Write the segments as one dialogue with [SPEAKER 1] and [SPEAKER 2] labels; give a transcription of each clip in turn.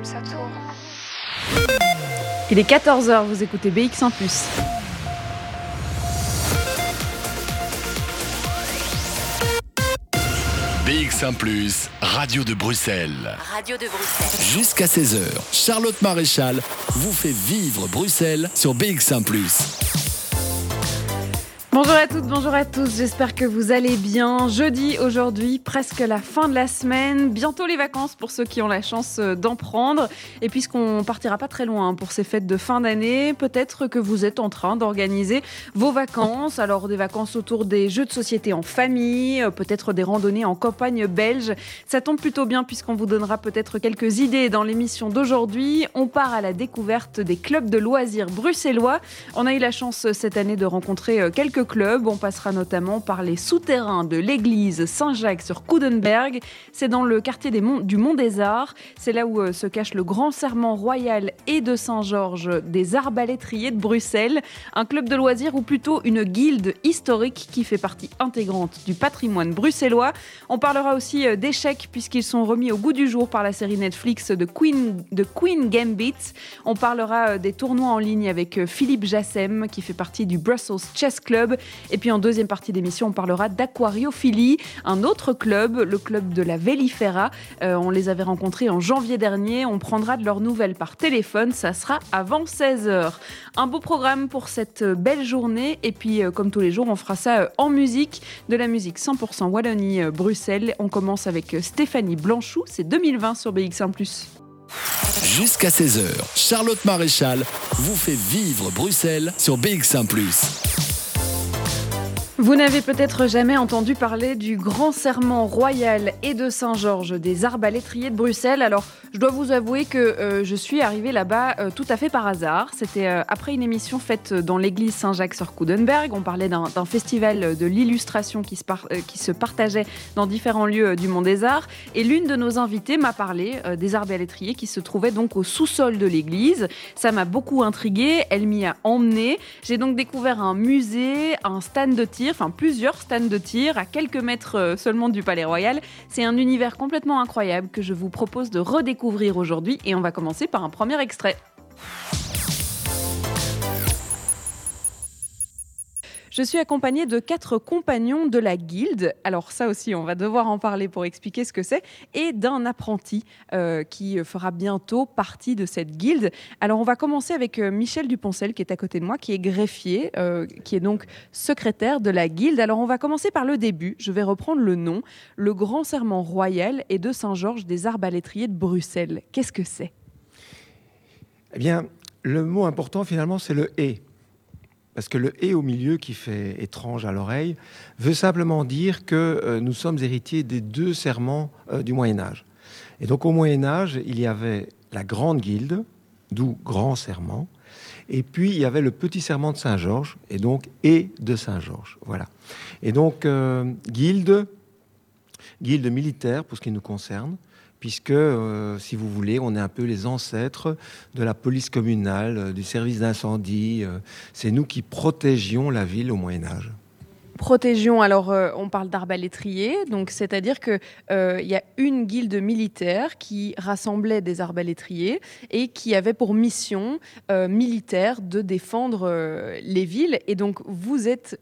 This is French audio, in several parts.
[SPEAKER 1] comme ça tourne.
[SPEAKER 2] Il est 14h, vous écoutez BX1 ⁇
[SPEAKER 3] BX1 ⁇ Radio de Bruxelles.
[SPEAKER 4] Radio de Bruxelles.
[SPEAKER 3] Jusqu'à 16h, Charlotte Maréchal vous fait vivre Bruxelles sur BX1 ⁇
[SPEAKER 2] Bonjour à toutes, bonjour à tous, j'espère que vous allez bien. Jeudi aujourd'hui, presque la fin de la semaine, bientôt les vacances pour ceux qui ont la chance euh, d'en prendre. Et puisqu'on partira pas très loin pour ces fêtes de fin d'année, peut-être que vous êtes en train d'organiser vos vacances. Alors des vacances autour des jeux de société en famille, euh, peut-être des randonnées en campagne belge. Ça tombe plutôt bien puisqu'on vous donnera peut-être quelques idées dans l'émission d'aujourd'hui. On part à la découverte des clubs de loisirs bruxellois. On a eu la chance cette année de rencontrer euh, quelques On passera notamment par les souterrains de l'église Saint-Jacques sur Coudenberg. C'est dans le quartier du Mont des Arts. C'est là où euh, se cache le grand serment royal et de Saint-Georges des arbalétriers de Bruxelles. Un club de loisirs ou plutôt une guilde historique qui fait partie intégrante du patrimoine bruxellois. On parlera aussi euh, d'échecs puisqu'ils sont remis au goût du jour par la série Netflix de Queen, de Queen Gambit. On parlera euh, des tournois en ligne avec Philippe Jassem qui fait partie du Brussels Chess Club et puis en deuxième partie d'émission, on parlera d'aquariophilie, un autre club, le club de la Vélifera. Euh, on les avait rencontrés en janvier dernier. On prendra de leurs nouvelles par téléphone. Ça sera avant 16h. Un beau programme pour cette belle journée. Et puis, euh, comme tous les jours, on fera ça euh, en musique. De la musique 100% Wallonie-Bruxelles. On commence avec Stéphanie Blanchou. C'est 2020 sur BX1 ⁇
[SPEAKER 3] Jusqu'à 16h, Charlotte Maréchal vous fait vivre Bruxelles sur BX1 ⁇
[SPEAKER 2] vous n'avez peut-être jamais entendu parler du grand serment royal et de Saint-Georges des arbalétriers de Bruxelles. Alors, je dois vous avouer que euh, je suis arrivée là-bas euh, tout à fait par hasard. C'était euh, après une émission faite dans l'église Saint-Jacques sur Coudenberg. On parlait d'un festival de l'illustration qui, qui, se partageait dans différents lieux du Monde des Arts. Et l'une de nos invitées m'a parlé des arbalétriers qui se trouvaient donc au sous-sol de l'église. Ça m'a beaucoup intriguée. Elle m'y a emmenée. J'ai donc découvert un musée, un stand de tir enfin plusieurs stands de tir à quelques mètres euh, seulement du Palais Royal. C'est un univers complètement incroyable que je vous propose de redécouvrir aujourd'hui et on va commencer par un premier extrait. Je suis accompagnée de quatre compagnons de la guilde. Alors ça aussi, on va devoir en parler pour expliquer ce que c'est, et d'un apprenti euh, qui fera bientôt partie de cette guilde. Alors on va commencer avec euh, Michel Duponcel qui est à côté de moi, qui est greffier, euh, qui est donc secrétaire de la guilde. Alors on va commencer par le début. Je vais reprendre le nom. Le Grand Serment Royal et de Saint-Georges des Arbalétriers de Bruxelles. Qu'est-ce que c'est?
[SPEAKER 5] Eh bien, le mot important finalement, c'est le et parce que le et au milieu qui fait étrange à l'oreille veut simplement dire que euh, nous sommes héritiers des deux serments euh, du Moyen Âge. Et donc au Moyen Âge, il y avait la grande guilde, d'où grand serment, et puis il y avait le petit serment de Saint-Georges, et donc et de Saint-Georges. Voilà. Et donc euh, guilde, guilde militaire pour ce qui nous concerne, puisque, euh, si vous voulez, on est un peu les ancêtres de la police communale, euh, du service d'incendie. Euh, c'est nous qui protégions la ville au Moyen Âge.
[SPEAKER 2] Protégions, alors on parle d'arbalétriers, c'est-à-dire qu'il il y a une guilde militaire qui rassemblait des arbalétriers et qui avait pour mission militaire de défendre les villes. Et donc vous êtes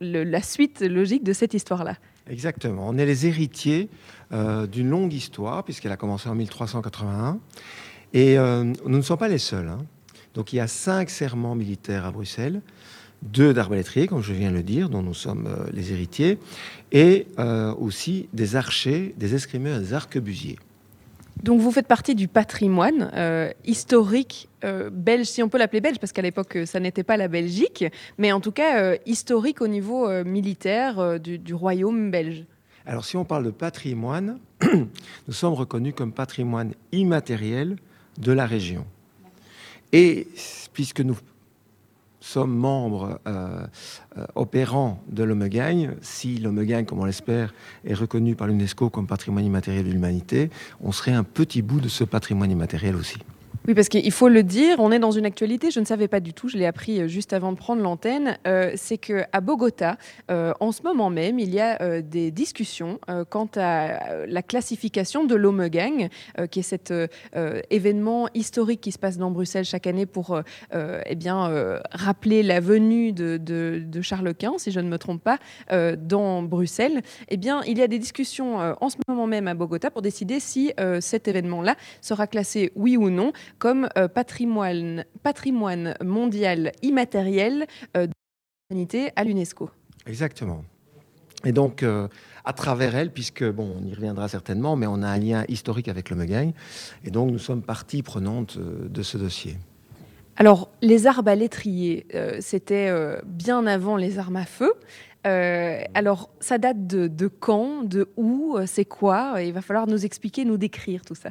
[SPEAKER 2] la suite logique de cette histoire-là.
[SPEAKER 5] Exactement, on est les héritiers euh, d'une longue histoire, puisqu'elle a commencé en 1381. Et euh, nous ne sommes pas les seuls. Hein. Donc il y a cinq serments militaires à Bruxelles, deux d'arbalétriers, comme je viens de le dire, dont nous sommes euh, les héritiers, et aussi des archers, des escrimeurs des arquebusiers.
[SPEAKER 2] Donc vous faites partie du patrimoine historique belge, si on peut l'appeler belge, parce qu'à l'époque ça n'était pas la Belgique, mais en tout cas historique au niveau militaire du, royaume belge.
[SPEAKER 5] Alors si on parle de patrimoine, nous sommes reconnus comme patrimoine immatériel de la région. Et puisque nous sommes membres euh, euh, opérants de l'Omegagne, si l'Omegagne, comme on l'espère, est reconnu par l'UNESCO comme patrimoine immatériel de l'humanité, on serait un petit bout de ce patrimoine immatériel aussi.
[SPEAKER 2] Oui, parce qu'il faut le dire, on est dans une actualité, je ne savais pas du tout, je l'ai appris euh, juste avant de prendre l'antenne, euh, c'est qu'à Bogota, euh, en ce moment même, il y a euh, des discussions quant à la classification de l'Omegang, qui est cet événement historique qui se passe dans Bruxelles chaque année pour eh bien, rappeler la venue de, Charles Quint, si je ne me trompe pas, dans Bruxelles. Eh bien, il y a des discussions en ce moment même à Bogota pour décider si cet événement-là sera classé, oui ou non, comme euh, patrimoine, patrimoine mondial immatériel euh, de l'humanité à l'UNESCO.
[SPEAKER 5] Exactement. Et donc, euh, à travers elle, puisque, bon, on y reviendra certainement, mais on a un lien historique avec le Megagne, et donc nous sommes partie prenante de ce dossier.
[SPEAKER 2] Alors, les arbalétriers, euh, c'était euh, bien avant les armes à feu. Alors, ça date de, de quand, de où, c'est quoi? Il va falloir nous expliquer, nous décrire tout ça.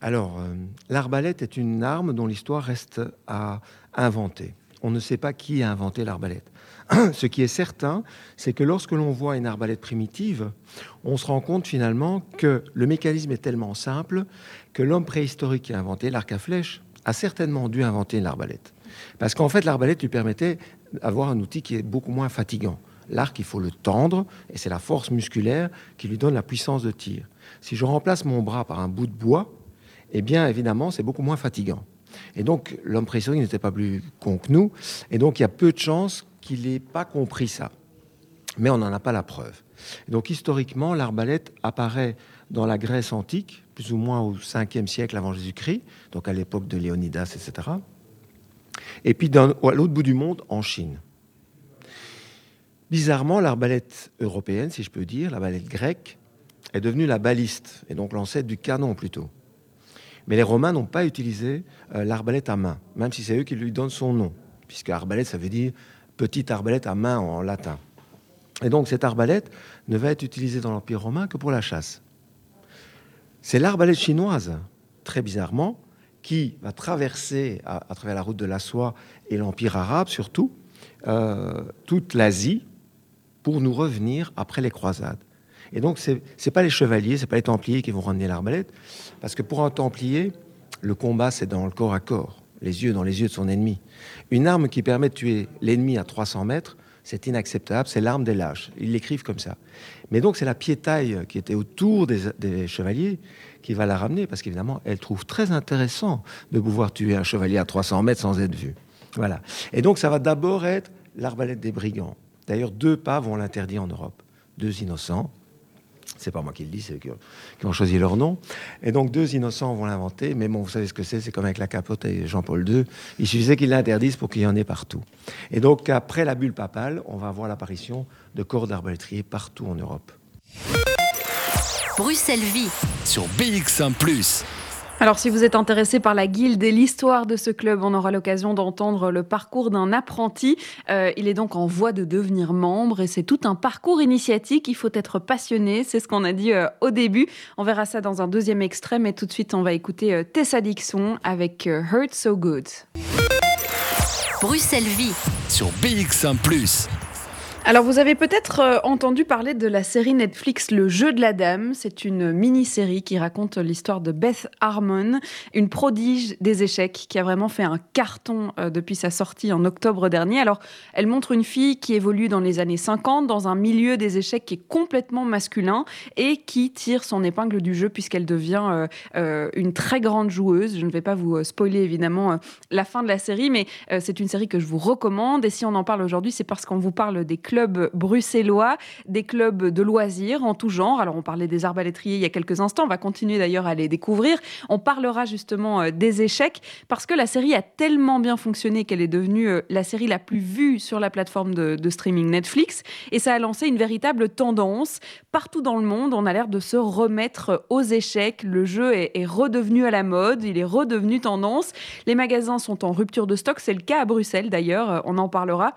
[SPEAKER 5] Alors, euh, l'arbalète est une arme dont l'histoire reste à inventer. On ne sait pas qui a inventé l'arbalète. Ce qui est certain, c'est que lorsque l'on voit une arbalète primitive, on se rend compte finalement que le mécanisme est tellement simple que l'homme préhistorique qui a inventé l'arc à flèche a certainement dû inventer l'arbalète. Parce qu'en fait, l'arbalète lui permettait d'avoir un outil qui est beaucoup moins fatigant. L'arc, il faut le tendre, et c'est la force musculaire qui lui donne la puissance de tir. Si je remplace mon bras par un bout de bois, eh bien, évidemment, c'est beaucoup moins fatigant. Et donc, l'homme préhistorique n'était pas plus con que nous, et donc il y a peu de chances qu'il n'ait pas compris ça. Mais on n'en a pas la preuve. Donc, historiquement, l'arbalète apparaît dans la Grèce antique, plus ou moins au 5e siècle avant Jésus-Christ, donc à l'époque de Léonidas, etc. Et puis, à l'autre bout du monde, en Chine. Bizarrement, l'arbalète européenne, si je peux dire, l'arbalète grecque, est devenue la baliste, et donc l'ancêtre du canon plutôt. Mais les Romains n'ont pas utilisé euh, l'arbalète à main, même si c'est eux qui lui donnent son nom, puisque arbalète, ça veut dire petite arbalète à main en latin. Et donc cette arbalète ne va être utilisée dans l'Empire romain que pour la chasse. C'est l'arbalète chinoise, très bizarrement, qui va traverser à, travers la route de la soie et l'Empire arabe surtout, euh, toute l'Asie, pour nous revenir après les croisades. Et donc, ce n'est pas les chevaliers, ce n'est pas les templiers qui vont ramener l'arbalète, parce que pour un templier, le combat, c'est dans le corps à corps, les yeux dans les yeux de son ennemi. Une arme qui permet de tuer l'ennemi à 300 mètres, c'est inacceptable, c'est l'arme des lâches. Ils l'écrivent comme ça. Mais donc, c'est la piétaille qui était autour des, chevaliers qui va la ramener, parce qu'évidemment, elle trouve très intéressant de pouvoir tuer un chevalier à 300 mètres sans être vu. Voilà. Et donc, ça va d'abord être l'arbalète des brigands. D'ailleurs, deux pas vont l'interdire en Europe. Deux innocents. C'est pas moi qui le dis, c'est eux qui, ont choisi leur nom. Et donc, deux innocents vont l'inventer. Mais bon, vous savez ce que c'est, c'est comme avec la capote et Jean-Paul II. Il suffisait qu'ils l'interdisent pour qu'il y en ait partout. Et donc, après la bulle papale, on va voir l'apparition de corps d'arbalétriers partout en Europe.
[SPEAKER 1] Bruxelles Vie.
[SPEAKER 3] Sur BX1 ⁇
[SPEAKER 2] Alors, si vous êtes intéressé par la guilde et l'histoire de ce club, on aura l'occasion d'entendre le parcours d'un apprenti. Euh, il est donc en voie de devenir membre et c'est tout un parcours initiatique. Il faut être passionné, c'est ce qu'on a dit euh, au début. On verra ça dans un deuxième extrait, mais tout de suite, on va écouter euh, Tessa Dixon avec euh, Hurt So Good.
[SPEAKER 1] Bruxelles Vie.
[SPEAKER 3] sur BX1 ⁇
[SPEAKER 2] Alors, vous avez peut-être euh, entendu parler de la série Netflix Le Jeu de la Dame. C'est une mini-série qui raconte l'histoire de Beth Harmon, une prodige des échecs qui a vraiment fait un carton euh, depuis sa sortie en octobre dernier. Alors, elle montre une fille qui évolue dans les années 50 dans un milieu des échecs qui est complètement masculin et qui tire son épingle du jeu puisqu'elle devient euh, une très grande joueuse. Je ne vais pas vous spoiler évidemment la fin de la série, mais c'est une série que je vous recommande. Et si on en parle aujourd'hui, c'est parce qu'on vous parle des clubs bruxellois, des clubs de loisirs en tout genre. Alors, on parlait des arbalétriers il y a quelques instants. On va continuer d'ailleurs à les découvrir. On parlera justement euh, des échecs parce que la série a tellement bien fonctionné qu'elle est devenue euh, la série la plus vue sur la plateforme de, streaming Netflix. Et ça a lancé une véritable tendance. Partout dans le monde, on a l'air de se remettre aux échecs. Le jeu est, redevenu à la mode, il est redevenu tendance. Les magasins sont en rupture de stock. C'est le cas à Bruxelles d'ailleurs. Euh, On en parlera.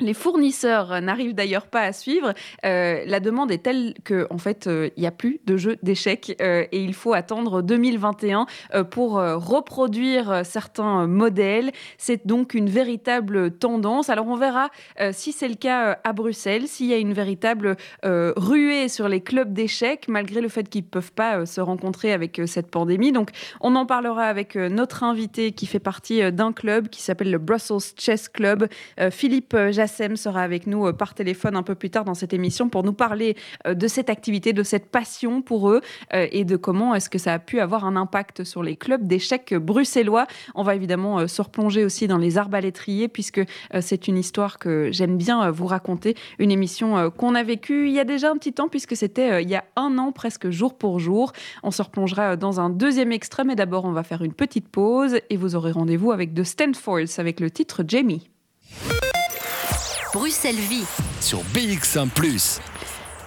[SPEAKER 2] Les fournisseurs n'arrivent d'ailleurs pas à suivre. Euh, la demande est telle que, en fait, euh, il n'y a plus de jeux d'échecs euh, et il faut attendre 2021 euh, pour reproduire certains modèles. C'est donc une véritable tendance. Alors, on verra si c'est le cas à Bruxelles, s'il y a une véritable ruée sur les clubs d'échecs, malgré le fait qu'ils ne peuvent pas se rencontrer avec cette pandémie. Donc, on en parlera avec notre invité qui fait partie d'un club qui s'appelle le Brussels Chess Club, Philippe Jassem sera avec nous euh, par téléphone un peu plus tard dans cette émission pour nous parler euh, de cette activité, de cette passion pour eux euh, et de comment est-ce que ça a pu avoir un impact sur les clubs d'échecs bruxellois. On va évidemment se replonger aussi dans les arbalétriers puisque c'est une histoire que j'aime bien vous raconter, une émission qu'on a vécue il y a déjà un petit temps puisque c'était il y a un an presque jour pour jour. On se replongera dans un deuxième extrait mais d'abord on va faire une petite pause et vous aurez rendez-vous avec The Stanfords avec le titre Jamie.
[SPEAKER 3] Bruxelles Vie. Sur BX1 ⁇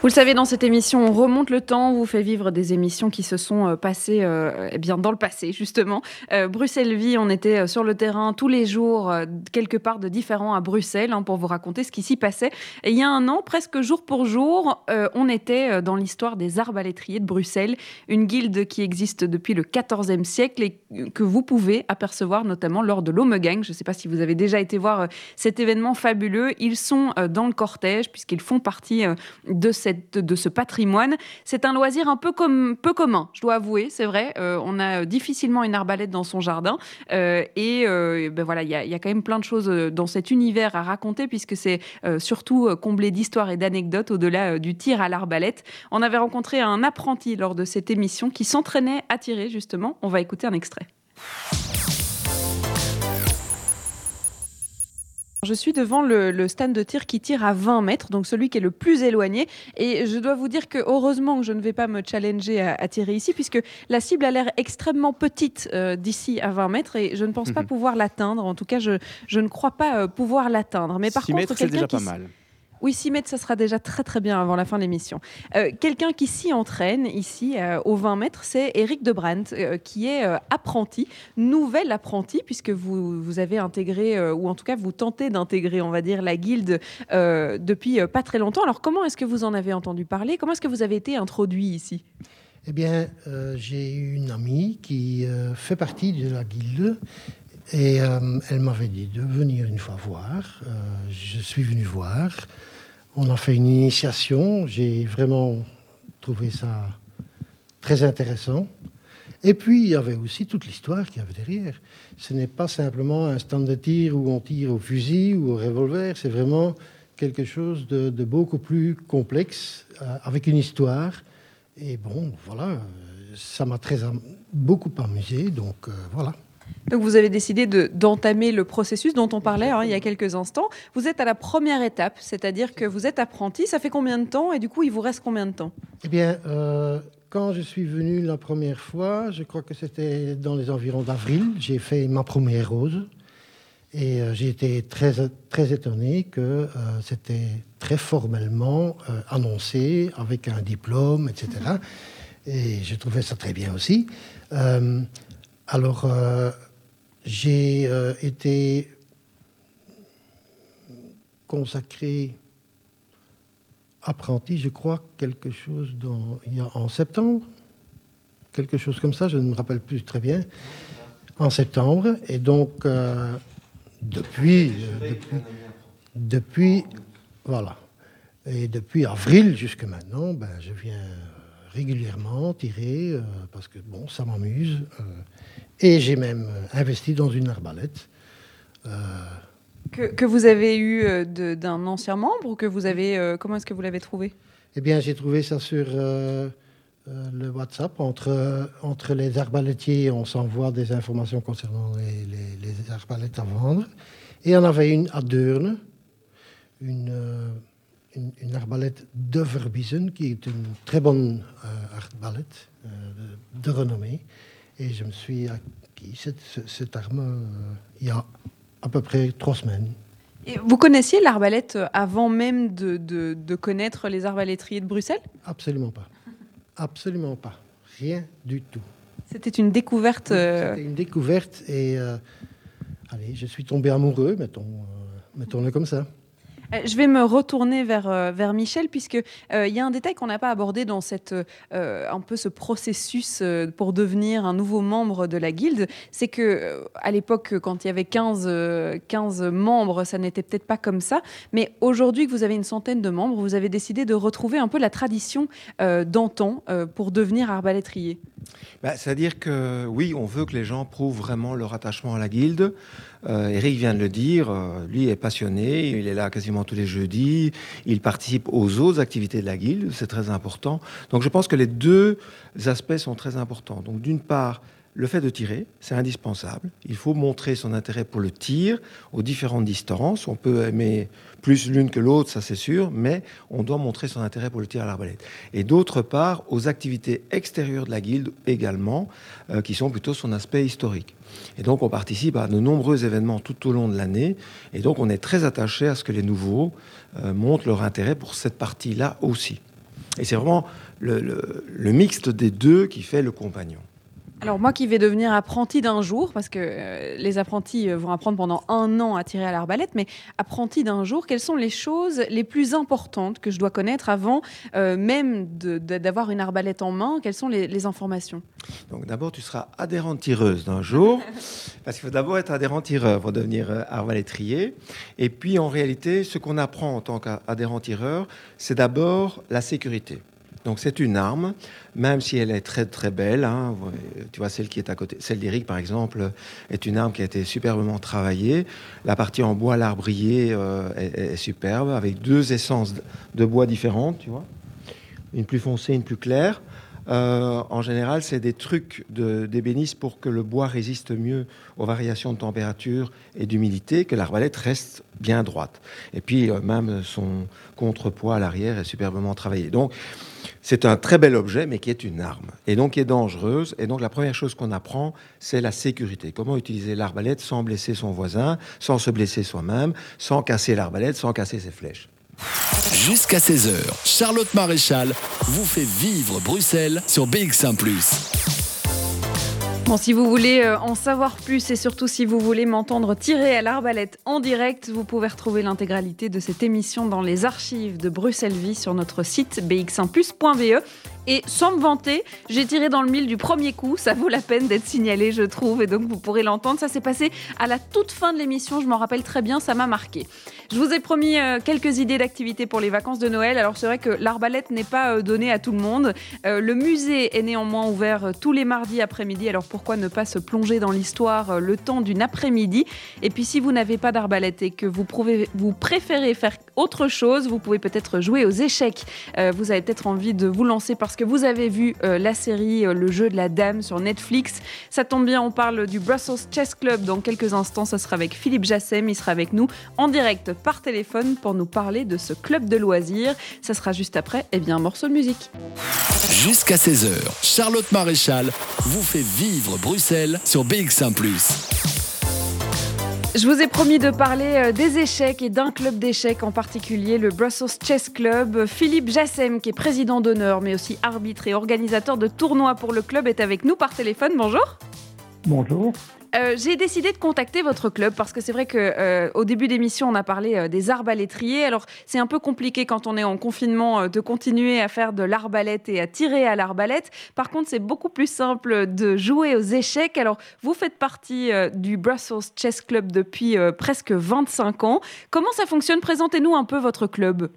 [SPEAKER 2] vous le savez, dans cette émission, on remonte le temps, on vous fait vivre des émissions qui se sont euh, passées euh, eh bien, dans le passé, justement. Euh, Bruxelles Vie, on était sur le terrain tous les jours, quelque part de différent à Bruxelles, hein, pour vous raconter ce qui s'y passait. Et il y a un an, presque jour pour jour, on était dans l'histoire des arbalétriers de Bruxelles, une guilde qui existe depuis le XIVe siècle et que vous pouvez apercevoir notamment lors de l'Omegang. Je ne sais pas si vous avez déjà été voir cet événement fabuleux. Ils sont dans le cortège, puisqu'ils font partie de cette de ce patrimoine. C'est un loisir un peu, comme, peu commun, je dois avouer, c'est vrai. Euh, on a difficilement une arbalète dans son jardin. Euh, et euh, ben voilà, il y, y, a quand même plein de choses dans cet univers à raconter, puisque c'est surtout comblé d'histoires et d'anecdotes au-delà du tir à l'arbalète. On avait rencontré un apprenti lors de cette émission qui s'entraînait à tirer, justement. On va écouter un extrait. Je suis devant le, stand de tir qui tire à 20 mètres, donc celui qui est le plus éloigné. Et je dois vous dire que heureusement que je ne vais pas me challenger à, tirer ici, puisque la cible a l'air extrêmement petite euh, d'ici à 20 mètres et je ne pense pas pouvoir l'atteindre. En tout cas, je, je ne crois pas euh, pouvoir l'atteindre.
[SPEAKER 5] Mais par contre, c'est déjà pas mal.
[SPEAKER 2] Oui, 6 mètres, ça sera déjà très très bien avant la fin de l'émission. Euh, quelqu'un qui s'y entraîne ici euh, aux 20 mètres, c'est Eric Debrandt, euh, qui est apprenti, nouvel apprenti, puisque vous, vous avez intégré, ou en tout cas vous tentez d'intégrer, on va dire, la guilde depuis pas très longtemps. Alors comment est-ce que vous en avez entendu parler? Comment est-ce que vous avez été introduit ici?
[SPEAKER 4] Eh bien, j'ai une amie qui fait partie de la guilde et elle m'avait dit de venir une fois voir. je suis venu voir. On a fait une initiation, j'ai vraiment trouvé ça très intéressant. Et puis, il y avait aussi toute l'histoire qu'il y avait derrière. Ce n'est pas simplement un stand de tir où on tire au fusil ou au revolver, c'est vraiment quelque chose de, beaucoup plus complexe, euh, avec une histoire. Et bon, voilà, ça m'a très beaucoup amusé, donc euh, voilà.
[SPEAKER 2] Donc vous avez décidé d'entamer le processus dont on parlait hein, il y a quelques instants. Vous êtes à la première étape, c'est-à-dire que vous êtes apprenti. Ça fait combien de temps et du coup il vous reste combien de temps?
[SPEAKER 4] Eh bien, euh, quand je suis venu la première fois, je crois que c'était dans les environs d'avril, j'ai fait ma première rose. Et euh, j'ai été très, très étonné que euh, c'était très formellement annoncé avec un diplôme, etc. Et je trouvais ça très bien aussi. Alors, j'ai euh, été consacré apprenti, je crois, quelque chose dans, en septembre, quelque chose comme ça, je ne me rappelle plus très bien, en septembre. Et donc, euh, depuis, euh, depuis, voilà, et depuis avril jusqu'à maintenant, ben, je viens régulièrement tirer parce que bon, ça m'amuse. Et j'ai même euh, investi dans une arbalète.
[SPEAKER 2] Euh, que, vous avez eu euh, d'un ancien membre ou que vous avez. comment est-ce que vous l'avez trouvé?
[SPEAKER 4] Eh bien, j'ai trouvé ça sur le WhatsApp. Entre, entre les arbalétiers, on s'envoie des informations concernant les, les, arbalètes à vendre. Et on avait une à Deurne, une, une, arbalète de qui est une très bonne arbalète de renommée. Et je me suis acquis cette, arme euh, il y a à peu près trois semaines.
[SPEAKER 2] Et vous connaissiez l'arbalète avant même de, de, connaître les arbalétriers de Bruxelles?
[SPEAKER 4] Absolument pas. Absolument pas. Rien du tout.
[SPEAKER 2] C'était une découverte.
[SPEAKER 4] Euh, c'était une découverte et euh, allez, je suis tombé amoureux, mettons, mettons-le comme ça.
[SPEAKER 2] Euh, je vais me retourner vers, euh, Michel, puisque euh, y a un détail qu'on n'a pas abordé dans cette, un peu ce processus pour devenir un nouveau membre de la guilde. C'est que à l'époque, quand il y avait 15, 15 membres, ça n'était peut-être pas comme ça. Mais aujourd'hui, que vous avez une centaine de membres, vous avez décidé de retrouver un peu la tradition d'antan pour devenir arbalétrier.
[SPEAKER 5] Bah, c'est-à-dire que oui, on veut que les gens prouvent vraiment leur attachement à la guilde. Euh, Eric vient de le dire, euh, lui est passionné, il est là quasiment tous les jeudis, il participe aux autres activités de la guilde, c'est très important. Donc je pense que les deux aspects sont très importants. Donc d'une part, le fait de tirer, c'est indispensable. Il faut montrer son intérêt pour le tir aux différentes distances. On peut aimer plus l'une que l'autre, ça c'est sûr, mais on doit montrer son intérêt pour le tir à l'arbalète. Et d'autre part, aux activités extérieures de la guilde également, euh, qui sont plutôt son aspect historique. Et donc on participe à de nombreux événements tout au long de l'année, et donc on est très attaché à ce que les nouveaux euh, montrent leur intérêt pour cette partie-là aussi. Et c'est vraiment le mixte des deux qui fait le compagnon.
[SPEAKER 2] Alors moi qui vais devenir apprenti d'un jour, parce que euh, les apprentis euh, vont apprendre pendant un an à tirer à l'arbalète, mais apprenti d'un jour, quelles sont les choses les plus importantes que je dois connaître avant euh, même d'avoir une arbalète en main? Quelles sont les, informations?
[SPEAKER 5] Donc d'abord, tu seras adhérente tireuse d'un jour, parce qu'il faut d'abord être adhérent tireur pour devenir arbalétrier. Et puis en réalité, ce qu'on apprend en tant qu'adhérent tireur, c'est d'abord la sécurité. Donc c'est une arme, même si elle est très très belle. Hein. tu vois, celle qui est à côté, celle d'Eric par exemple, est une arme qui a été superbement travaillée. La partie en bois larbrier euh, est, superbe, avec deux essences de bois différentes, tu vois. Une plus foncée, une plus claire. Euh, en général, c'est des trucs d'ébénisme pour que le bois résiste mieux aux variations de température et d'humidité, que l'arbalète reste bien droite. Et puis, euh, même son contrepoids à l'arrière est superbement travaillé. Donc, c'est un très bel objet, mais qui est une arme, et donc qui est dangereuse. Et donc la première chose qu'on apprend, c'est la sécurité. Comment utiliser l'arbalète sans blesser son voisin, sans se blesser soi-même, sans casser l'arbalète, sans casser ses flèches.
[SPEAKER 3] Jusqu'à 16h, Charlotte Maréchal vous fait vivre Bruxelles sur BX1 ⁇
[SPEAKER 2] Si vous voulez euh, en savoir plus et surtout si vous voulez m'entendre tirer à l'arbalète en direct, vous pouvez retrouver l'intégralité de cette émission dans les archives de Bruxelles Vie sur notre site bx1plus.be. Et sans me vanter, j'ai tiré dans le mille du premier coup. Ça vaut la peine d'être signalé, je trouve. Et donc, vous pourrez l'entendre. Ça s'est passé à la toute fin de l'émission. Je m'en rappelle très bien. Ça m'a marqué. Je vous ai promis euh, quelques idées d'activités pour les vacances de Noël. Alors, c'est vrai que l'arbalète n'est pas euh, donnée à tout le monde. Euh, le musée est néanmoins ouvert tous les mardis après-midi. Alors, pourquoi ne pas se plonger dans l'histoire le temps d'une après-midi? Et puis, si vous n'avez pas d'arbalète et que vous, vous préférez faire autre chose, vous pouvez peut-être jouer aux échecs. vous avez peut-être envie de vous lancer parce que vous avez vu euh, la série euh, Le jeu de la dame sur Netflix. Ça tombe bien, on parle du Brussels Chess Club dans quelques instants. Ça sera avec Philippe Jassem. Il sera avec nous en direct par téléphone pour nous parler de ce club de loisirs. Ça sera juste après, eh bien, un morceau de musique.
[SPEAKER 3] Jusqu'à 16h, Charlotte Maréchal vous fait vivre Bruxelles sur BX1 ⁇
[SPEAKER 2] je vous ai promis de parler euh, des échecs et d'un club d'échecs en particulier, le Brussels Chess Club. Philippe Jassem, qui est président d'honneur, mais aussi arbitre et organisateur de tournois pour le club, est avec nous par téléphone. Bonjour.
[SPEAKER 6] Bonjour.
[SPEAKER 2] Euh, j'ai décidé de contacter votre club parce que c'est vrai que euh, au début d'émission on a parlé euh, des arbalétriers. Alors c'est un peu compliqué quand on est en confinement de continuer à faire de l'arbalète et à tirer à l'arbalète. Par contre c'est beaucoup plus simple de jouer aux échecs. Alors vous faites partie du Brussels Chess Club depuis presque 25 ans. Comment ça fonctionne? Présentez-nous un peu votre club.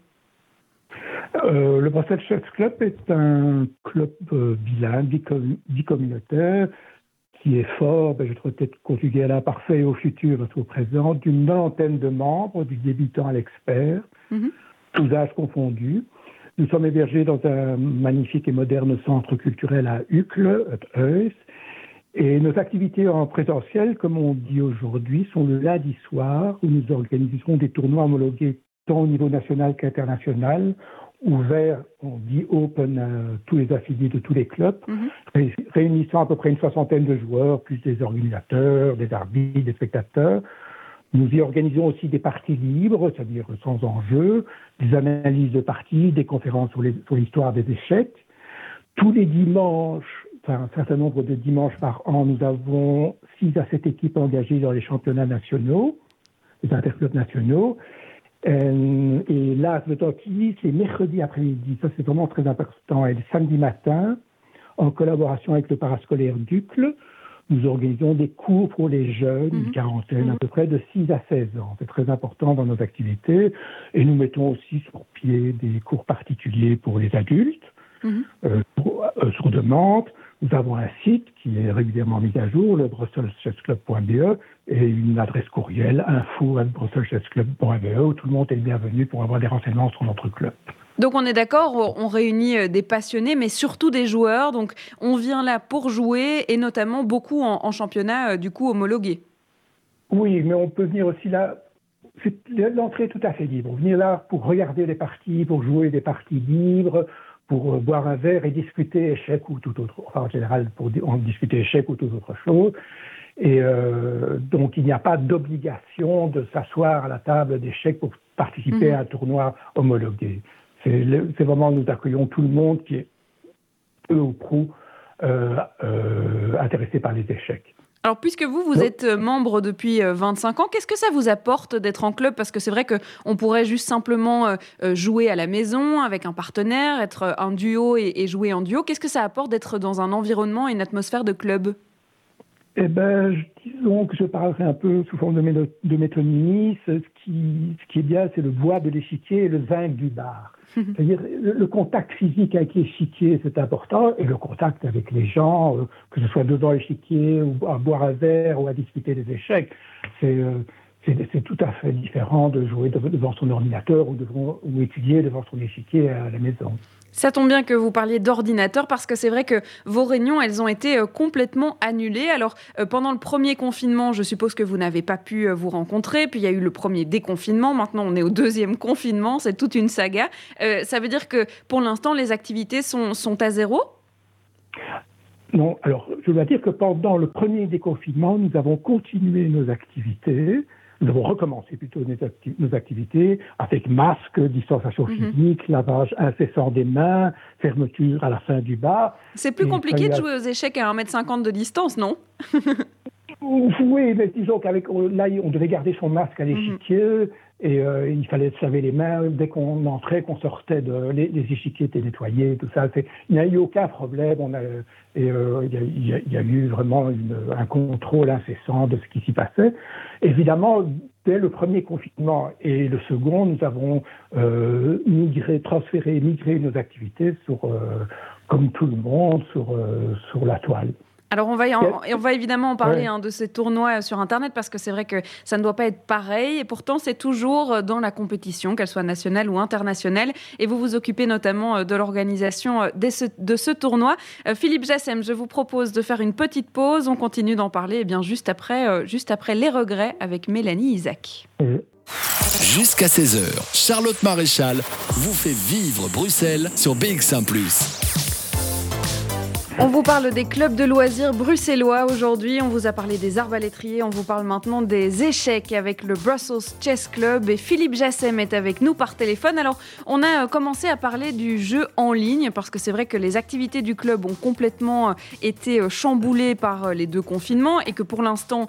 [SPEAKER 6] le Brussels Chess Club est un club bilingue, bicommunautaire qui est fort, ben, je trouve peut-être conjugué à l'imparfait au futur, au présent, d'une vingtaine de membres, du débutant à l'expert, mhm. tous âges confondus. Nous sommes hébergés dans un magnifique et moderne centre culturel à Uccle, à Heus, et nos activités en présentiel, comme on dit aujourd'hui, sont le lundi soir où nous organiserons des tournois homologués tant au niveau national qu'international ouvert, on dit open à tous les affiliés de tous les clubs, mhm. réunissant à peu près une soixantaine de joueurs, plus des organisateurs, des arbitres, des spectateurs. Nous y organisons aussi des parties libres, c'est-à-dire sans enjeu, des analyses de parties, des conférences sur l'histoire des échecs. Tous les dimanches, enfin un certain nombre de dimanches par an, nous avons six à sept équipes engagées dans les championnats nationaux, les interclubs nationaux. Euh, et là, le hockey, c'est mercredi après-midi. Ça, c'est vraiment très important. Et le samedi matin, en collaboration avec le parascolaire Ducle, nous organisons des cours pour les jeunes, une
[SPEAKER 2] Mhm.
[SPEAKER 6] quarantaine à
[SPEAKER 2] Mhm.
[SPEAKER 6] peu près, de 6 à 16 ans. C'est très important dans nos activités. Et nous mettons aussi sur pied des cours particuliers pour les adultes,
[SPEAKER 2] Mhm.
[SPEAKER 6] euh, pour- euh, sur demande. Nous avons un site qui est régulièrement mis à jour, le brusselschessclub.be, et une adresse courriel info.brusselschessclub.be, où tout le monde est le bienvenu pour avoir des renseignements sur notre club.
[SPEAKER 2] Donc on est d'accord, on réunit euh, des passionnés, mais surtout des joueurs. Donc on vient là pour jouer et notamment beaucoup en, en championnat euh, du coup homologué.
[SPEAKER 6] Oui, mais on peut venir aussi là. L'entrée est tout à fait libre. Venir là pour regarder les parties, pour jouer des parties libres, pour euh, boire un verre et discuter échecs ou tout autre. Enfin, en général, pour en discuter échecs ou toute autre chose. Et euh, donc, il n'y a pas d'obligation de s'asseoir à la table d'échecs pour participer
[SPEAKER 2] Mhm.
[SPEAKER 6] à un tournoi homologué. C'est vraiment, nous accueillons tout le monde qui est peu ou prou euh, euh, intéressé par les échecs.
[SPEAKER 2] Alors puisque vous, vous êtes euh, membre depuis euh, 25 ans, qu'est-ce que ça vous apporte d'être en club? Parce que c'est vrai qu'on pourrait juste simplement euh, euh, jouer à la maison avec un partenaire, être euh, un duo et, jouer en duo. Qu'est-ce que ça apporte d'être dans un environnement et une atmosphère de club?
[SPEAKER 6] Eh ben, disons que je parlerai un peu sous forme de, de métonymie. Ce qui, ce qui est bien, c'est le bois de l'échiquier et le zinc du bar. C'est-à-dire, le, contact physique avec l'échiquier, c'est important, et le contact avec les gens, euh, que ce soit devant l'échiquier, ou à boire un verre, ou à discuter des échecs, c'est euh, tout à fait différent de jouer dev- devant son ordinateur ou étudier devant son échiquier à la maison.
[SPEAKER 2] Ça tombe bien que vous parliez d'ordinateur parce que c'est vrai que vos réunions, elles ont été euh, complètement annulées. Alors, euh, pendant le premier confinement, je suppose que vous n'avez pas pu euh, vous rencontrer. Puis il y a eu le premier déconfinement. Maintenant, on est au deuxième confinement. C'est toute une saga. Ça veut dire que pour l'instant, les activités sont à zéro?
[SPEAKER 6] Non, alors je dois dire que pendant le premier déconfinement, nous avons continué nos activités. Nous avons recommencé plutôt nos, acti- nos activités avec masque, distanciation
[SPEAKER 2] Mhm.
[SPEAKER 6] physique, lavage incessant des mains, fermeture à la fin du bar.
[SPEAKER 2] C'est plus
[SPEAKER 6] Et
[SPEAKER 2] compliqué de jouer aux échecs à 1m50 de distance, non?
[SPEAKER 6] Oui, mais disons qu'avec là, on devait garder son masque à l'échiquier et euh, il fallait se laver les mains dès qu'on entrait, qu'on sortait les, les échiquiers étaient nettoyés, tout ça. Il n'y a eu aucun problème. Euh, il, y a, eu vraiment un contrôle incessant de ce qui s'y passait. Évidemment, dès le premier confinement et le second, nous avons euh, migré, transféré, migré nos activités euh, comme tout le monde, euh, sur la toile.
[SPEAKER 2] Alors on va, y en- et on va évidemment en parler
[SPEAKER 6] Ouais.
[SPEAKER 2] hein, de ces tournois euh, sur Internet parce que c'est vrai que ça ne doit pas être pareil et pourtant c'est toujours euh, dans la compétition, qu'elle soit nationale ou internationale. Et vous vous occupez notamment euh, de l'organisation de ce tournoi. Philippe Jassem, je vous propose de faire une petite pause. On continue d'en parler eh bien, juste, après, juste après les regrets avec Mélanie Isaac.
[SPEAKER 3] Jusqu'à 16h, Charlotte Maréchal vous fait vivre Bruxelles sur BX1 ⁇
[SPEAKER 2] On vous parle des clubs de loisirs bruxellois aujourd'hui. On vous a parlé des arbalétriers. On vous parle maintenant des échecs avec le Brussels Chess Club. Et Philippe Jassem est avec nous par téléphone. Alors, on a euh, commencé à parler du jeu en ligne parce que c'est vrai que les activités du club ont complètement euh, été euh, chamboulées par les deux confinements et que pour l'instant,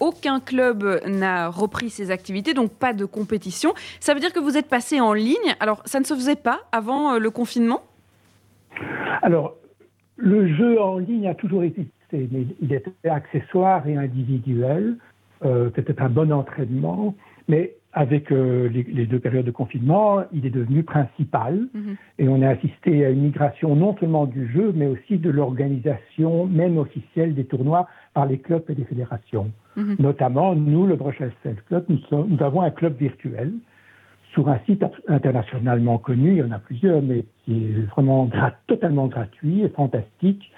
[SPEAKER 2] aucun club n'a repris ses activités, donc pas de compétition. Ça veut dire que vous êtes passé en ligne. Alors, ça ne se faisait pas avant le confinement?
[SPEAKER 6] Alors, le jeu en ligne a toujours existé, mais il était accessoire et individuel. Euh, C'était un bon entraînement, mais avec euh, les, les deux périodes de confinement, il est devenu principal
[SPEAKER 2] Mhm.
[SPEAKER 6] et on a assisté à une migration non seulement du jeu, mais aussi de l'organisation même officielle des tournois par les clubs et les fédérations.
[SPEAKER 2] Mhm.
[SPEAKER 6] Notamment, nous, le Bruxelles Self Club, nous, sommes- nous avons un club virtuel sur un site internationalement connu, il y en a plusieurs, mais qui est vraiment totalement gratuit et fantastique,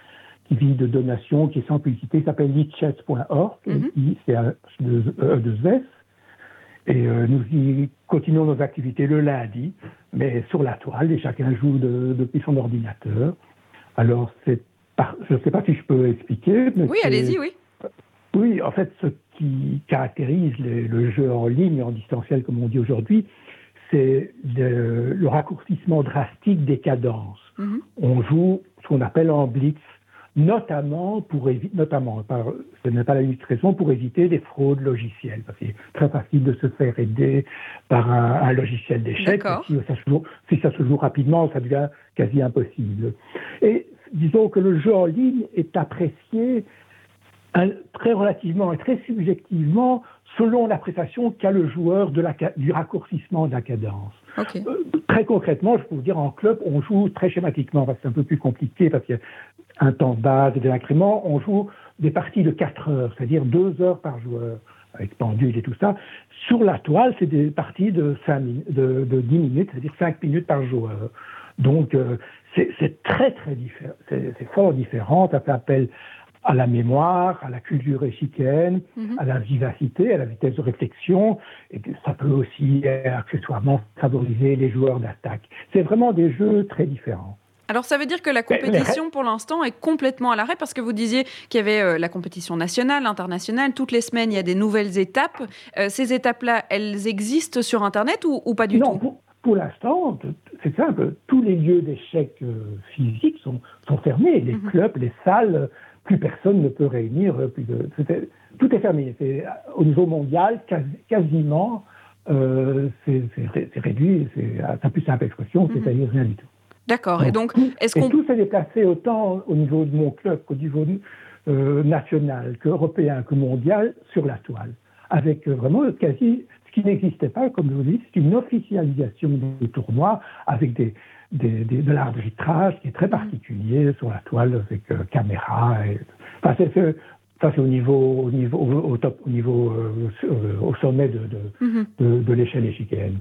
[SPEAKER 6] qui vit de donations, qui est sans publicité, s'appelle leadchess.org,
[SPEAKER 2] Mhm.
[SPEAKER 6] c'est un de, euh, de S. Et euh, nous y continuons nos activités le lundi, mais sur la toile, et chacun joue de- depuis son ordinateur. Alors, c'est par- je ne sais pas si je peux expliquer. Mais
[SPEAKER 2] Oui,
[SPEAKER 6] c'est-
[SPEAKER 2] allez-y, oui.
[SPEAKER 6] oui, en fait, ce qui caractérise le, le jeu en ligne, en distanciel, comme on dit aujourd'hui, c'est le, le raccourcissement drastique des cadences.
[SPEAKER 2] Mhm.
[SPEAKER 6] On joue ce qu'on appelle en blitz, notamment pour éviter, notamment, par, ce n'est pas la unique raison, pour éviter des fraudes logicielles. Parce qu'il est très facile de se faire aider par un, logiciel d'échec. Si, ça se joue, si ça se joue rapidement, ça devient quasi impossible. Et disons que le jeu en ligne est apprécié très relativement et très subjectivement selon l'appréciation qu'a le joueur de la, du raccourcissement de la cadence. Euh, très concrètement, je peux vous dire, en club, on joue très schématiquement, parce que c'est un peu plus compliqué, parce qu'il y a un temps de base et des incréments, on joue des parties de 4 heures, c'est-à-dire 2 heures par joueur, avec pendule et tout ça. Sur la toile, c'est des parties de, 5, de, de 10 minutes, c'est-à-dire 5 minutes par joueur. Donc, euh, c'est très, très différent, c'est fort différent, ça fait appel à la mémoire, à la culture échiquienne, mhm. à la vivacité, à la vitesse de réflexion, et ça peut aussi accessoirement favoriser les joueurs d'attaque. C'est vraiment des jeux très différents.
[SPEAKER 2] Alors ça veut dire que la compétition pour l'instant est complètement à l'arrêt parce que vous disiez qu'il y avait euh, la compétition nationale, internationale, toutes les semaines il y a des nouvelles étapes. Euh, ces étapes-là, elles existent sur Internet ou, pas du
[SPEAKER 6] tout?
[SPEAKER 2] Non,
[SPEAKER 6] pour, l'instant, c'est simple, tous les lieux d'échecs euh, physiques sont, sont, fermés, les mhm. clubs, les salles, plus personne ne peut réunir plus de. tout est fermé. au niveau mondial, quasiment, euh, c'est réduit. C'est à sa plus simple expression, mhm. c'est-à-dire rien du tout.
[SPEAKER 2] D'accord. Et donc, est-ce
[SPEAKER 6] qu'on tout s'est déplacé autant au niveau de mon club qu'au niveau euh, national, qu'européen, que mondial sur la toile, avec euh, vraiment quasi ce qui n'existait pas, comme je vous dis, c'est une officialisation du tournoi avec des, de l'arbitrage qui est très particulier sur la toile avec euh, caméra. Et, enfin, c'est, ça, c'est au niveau, au niveau, au, top, au niveau, euh, au sommet de, de, mhm. de, l'échelle échiquienne.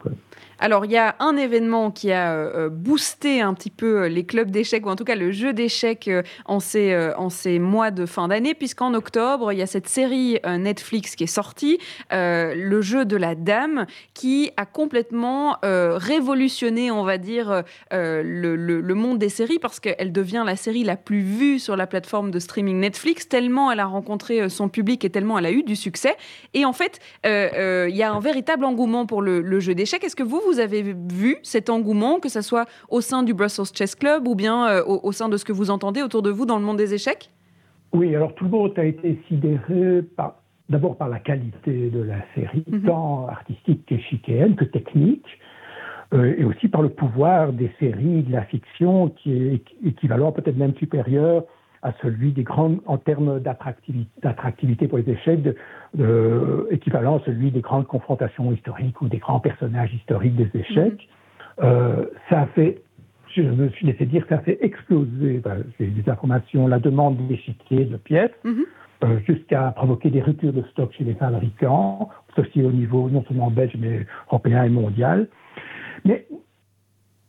[SPEAKER 2] Alors, il y a un événement qui a euh, boosté un petit peu les clubs d'échecs, ou en tout cas le jeu d'échecs en, ces, en ces mois de fin d'année, puisqu'en octobre, il y a cette série Netflix qui est sortie, le jeu de la dame, qui a complètement révolutionné, on va dire, le, le, le, monde des séries, parce qu'elle devient la série la plus vue sur la plateforme de streaming Netflix, tellement elle a rencontré euh, son public et tellement elle a eu du succès. Et en fait, euh, euh, il y a un véritable engouement pour le, jeu d'échecs. Est-ce que vous, vous avez vu cet engouement, que ce soit au sein du Brussels Chess Club ou bien au, sein de ce que vous entendez autour de vous dans le monde des échecs?
[SPEAKER 6] Oui, alors tout le monde a été sidéré d'abord par la qualité de la série, mhm. tant artistique qu'échiquienne que technique, et aussi par le pouvoir des séries de la fiction qui est équivalent, peut-être même supérieur à celui des grandes, en termes d'attractivité pour les échecs, de, équivalent à celui des grandes confrontations historiques ou des grands personnages historiques des échecs. Mm-hmm. euh, ça a fait, je me suis laissé dire, ça a fait exploser, ben, j'ai des informations, la demande d'échiquiers, de pièces, mm-hmm. euh, jusqu'à provoquer des ruptures de stock chez les fabricants, ceci au niveau non seulement belge, mais européen et mondial. Mais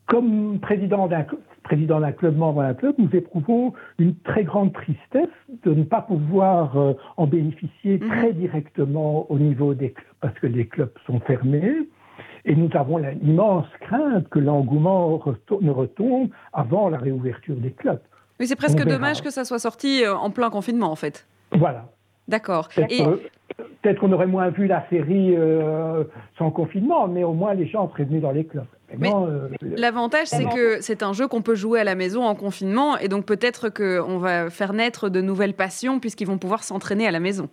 [SPEAKER 6] comme président d'un président d'un club, membre d'un club, nous éprouvons une très grande tristesse de ne pas pouvoir euh, en bénéficier mhm. très directement au niveau des clubs, parce que les clubs sont fermés. Et nous avons l'immense crainte que l'engouement ne retombe avant la réouverture des clubs.
[SPEAKER 2] Mais c'est presque dommage que ça soit sorti euh, en plein confinement, en fait.
[SPEAKER 6] Voilà.
[SPEAKER 2] D'accord.
[SPEAKER 6] Peut-être qu'on aurait moins vu la série euh, sans confinement, mais au moins les gens seraient venus dans les clubs.
[SPEAKER 2] Euh, l'avantage, c'est que c'est un jeu qu'on peut jouer à la maison en confinement, et donc peut-être qu'on va faire naître de nouvelles passions puisqu'ils vont pouvoir s'entraîner à la maison.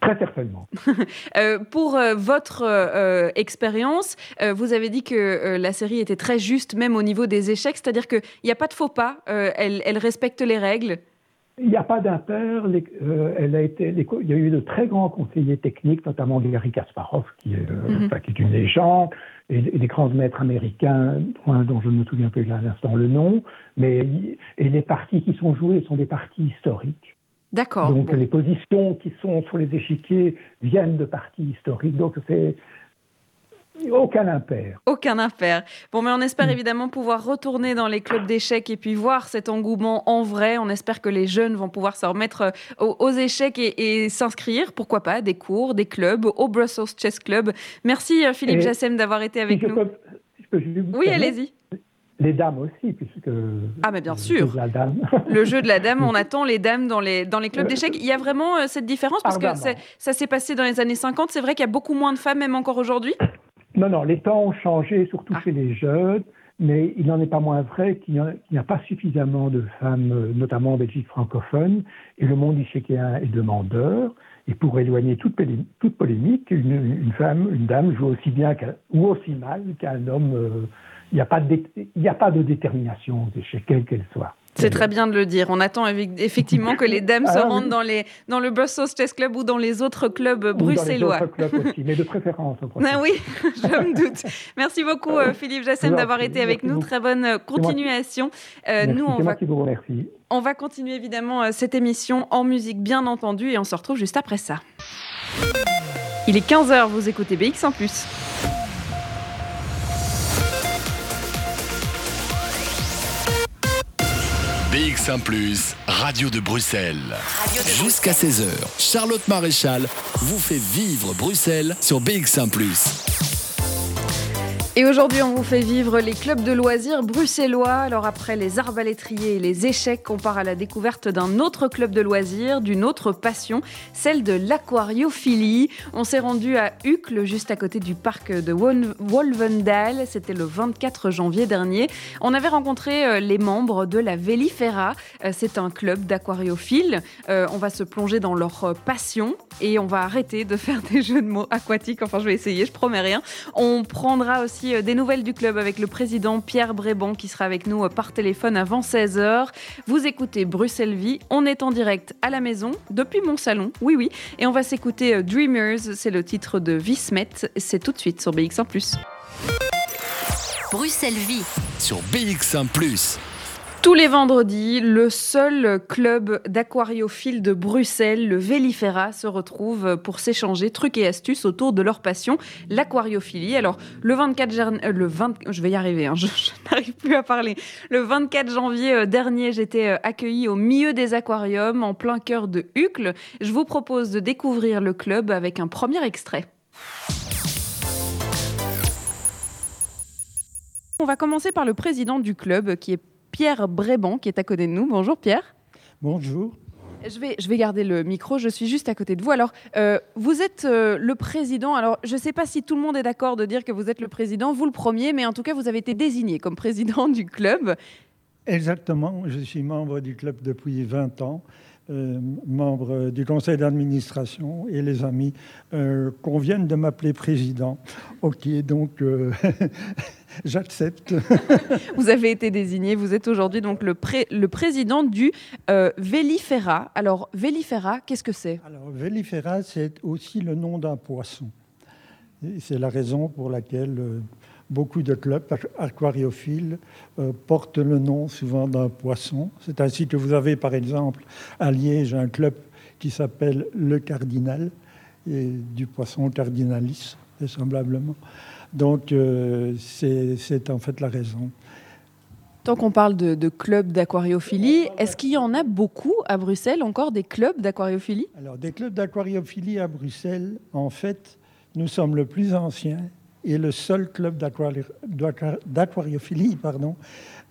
[SPEAKER 6] Très certainement.
[SPEAKER 2] Euh, pour euh, votre expérience, vous avez dit que la série était très juste, même au niveau des échecs, c'est-à-dire qu'il n'y a pas de faux pas, elle, elle, respecte les règles.
[SPEAKER 6] Il n'y a pas d'impair. elle a été, il y a eu de très grands conseillers techniques, notamment Gary Kasparov, qui est, mhm. qui est une légende et, des grands maîtres américains, dont je ne me souviens plus à l'instant le nom, mais et les parties qui sont jouées sont des parties historiques.
[SPEAKER 2] D'accord.
[SPEAKER 6] Donc les positions qui sont sur les échiquiers viennent de parties historiques. Donc c'est aucun impair.
[SPEAKER 2] Aucun impair. Bon, mais on espère mm. évidemment pouvoir retourner dans les clubs d'échecs et puis voir cet engouement en vrai. On espère que les jeunes vont pouvoir se remettre euh, aux, échecs et, s'inscrire, pourquoi pas, des cours, des clubs, au Brussels Chess Club. Merci euh, Philippe Jassem d'avoir été avec nous. oui, allez-y.
[SPEAKER 6] Les dames aussi, puisque.
[SPEAKER 2] Ah, mais bien sûr.
[SPEAKER 6] La dame.
[SPEAKER 2] Le jeu de la dame, on attend les dames dans les, dans les clubs euh, d'échecs. Il y a vraiment cette différence parce que ça s'est passé dans les années 50. C'est vrai qu'il y a beaucoup moins de femmes, même encore aujourd'hui
[SPEAKER 6] non, non, les temps ont changé, surtout ah. chez les jeunes. mais il n'en est pas moins vrai qu'il n'y a, pas suffisamment de femmes, euh, notamment en Belgique francophone, et le monde isséquien est demandeur. Et pour éloigner toute, polémique, une, femme, une dame joue aussi bien ou aussi mal qu'un homme. Euh, il n'y a, pas de, a pas de détermination chez quelle qu'elle soit.
[SPEAKER 2] C'est très bien de le dire. On attend effectivement que les dames se ah rendent dans, les, dans le Brussels Chess Club ou dans les autres clubs bruxellois.
[SPEAKER 6] Dans les autres clubs aussi, mais de préférence.
[SPEAKER 2] Ah oui, je me doute. Merci beaucoup euh, Philippe Jassem d'avoir été avec nous. Très bonne euh, continuation.
[SPEAKER 6] Euh, nous, on va, qui vous remercie.
[SPEAKER 2] On va continuer évidemment cette émission en musique, bien entendu, et on se retrouve juste après ça. Il est 15h, vous écoutez BX en plus.
[SPEAKER 3] BX1 ⁇ Radio de Bruxelles. Jusqu'à 16h, Charlotte Maréchal vous fait vivre Bruxelles sur BX1 ⁇
[SPEAKER 2] et aujourd'hui, on vous fait vivre les clubs de loisirs bruxellois. Alors après les arbalétriers et les échecs, on part à la découverte d'un autre club de loisirs, d'une autre passion, celle de l'aquariophilie. On s'est rendu à Uccle, juste à côté du parc de Wolvendal. C'était le 24 janvier dernier. On avait rencontré euh, les membres de la Vélifera. Euh, c'est un club d'aquariophiles. Euh, on va se plonger dans leur passion et on va arrêter de faire des jeux de mots aquatiques. Enfin, je vais essayer, je promets rien. On prendra aussi euh, des nouvelles du club avec le président Pierre Brébon qui sera avec nous euh, par téléphone avant 16h. Vous écoutez Bruxelles Vie. On est en direct à la maison depuis mon salon. Oui, oui. Et on va s'écouter euh, Dreamers. C'est le titre de Vismet. C'est tout de suite sur BX1
[SPEAKER 3] Bruxelles Vie sur BX1
[SPEAKER 2] tous les vendredis, le seul club d'aquariophiles de Bruxelles, le Vélifera, se retrouve pour s'échanger trucs et astuces autour de leur passion, l'aquariophilie. Alors, le 24 euh, le 20, je vais y arriver, hein, à parler. Le 24 janvier dernier, j'étais euh, accueillie au milieu des aquariums, en plein cœur de Hucle. Je vous propose de découvrir le club avec un premier extrait. On va commencer par le président du club, qui est Pierre Bréban qui est à côté de nous. Bonjour Pierre.
[SPEAKER 7] Bonjour.
[SPEAKER 2] Je vais, je vais garder le micro, je suis juste à côté de vous. Alors, euh, vous êtes euh, le président. Alors, je ne sais pas si tout le monde est d'accord de dire que vous êtes le président, vous le premier, mais en tout cas, vous avez été désigné comme président du club.
[SPEAKER 7] Exactement, je suis membre du club depuis 20 ans. Euh, membre du conseil d'administration et les amis euh, conviennent de m'appeler président. Ok, donc euh, j'accepte.
[SPEAKER 2] vous avez été désigné, vous êtes aujourd'hui donc le, le, président du Vélifera. Alors Vélifera, qu'est-ce que c'est?
[SPEAKER 7] Alors Vélifera, c'est aussi le nom d'un poisson. C'est la raison pour laquelle beaucoup de clubs aquariophiles euh, portent le nom souvent d'un poisson. C'est ainsi que vous avez par exemple à Liège un club qui s'appelle le Cardinal, et du poisson cardinalis, vraisemblablement. Donc euh, c'est en fait la raison.
[SPEAKER 2] Tant qu'on parle de, de clubs d'aquariophilie, est-ce qu'il y en a beaucoup à Bruxelles, encore des clubs d'aquariophilie?
[SPEAKER 7] Alors, des clubs d'aquariophilie à Bruxelles, en fait, nous sommes le plus ancien est le seul club d'aquariophilie pardon,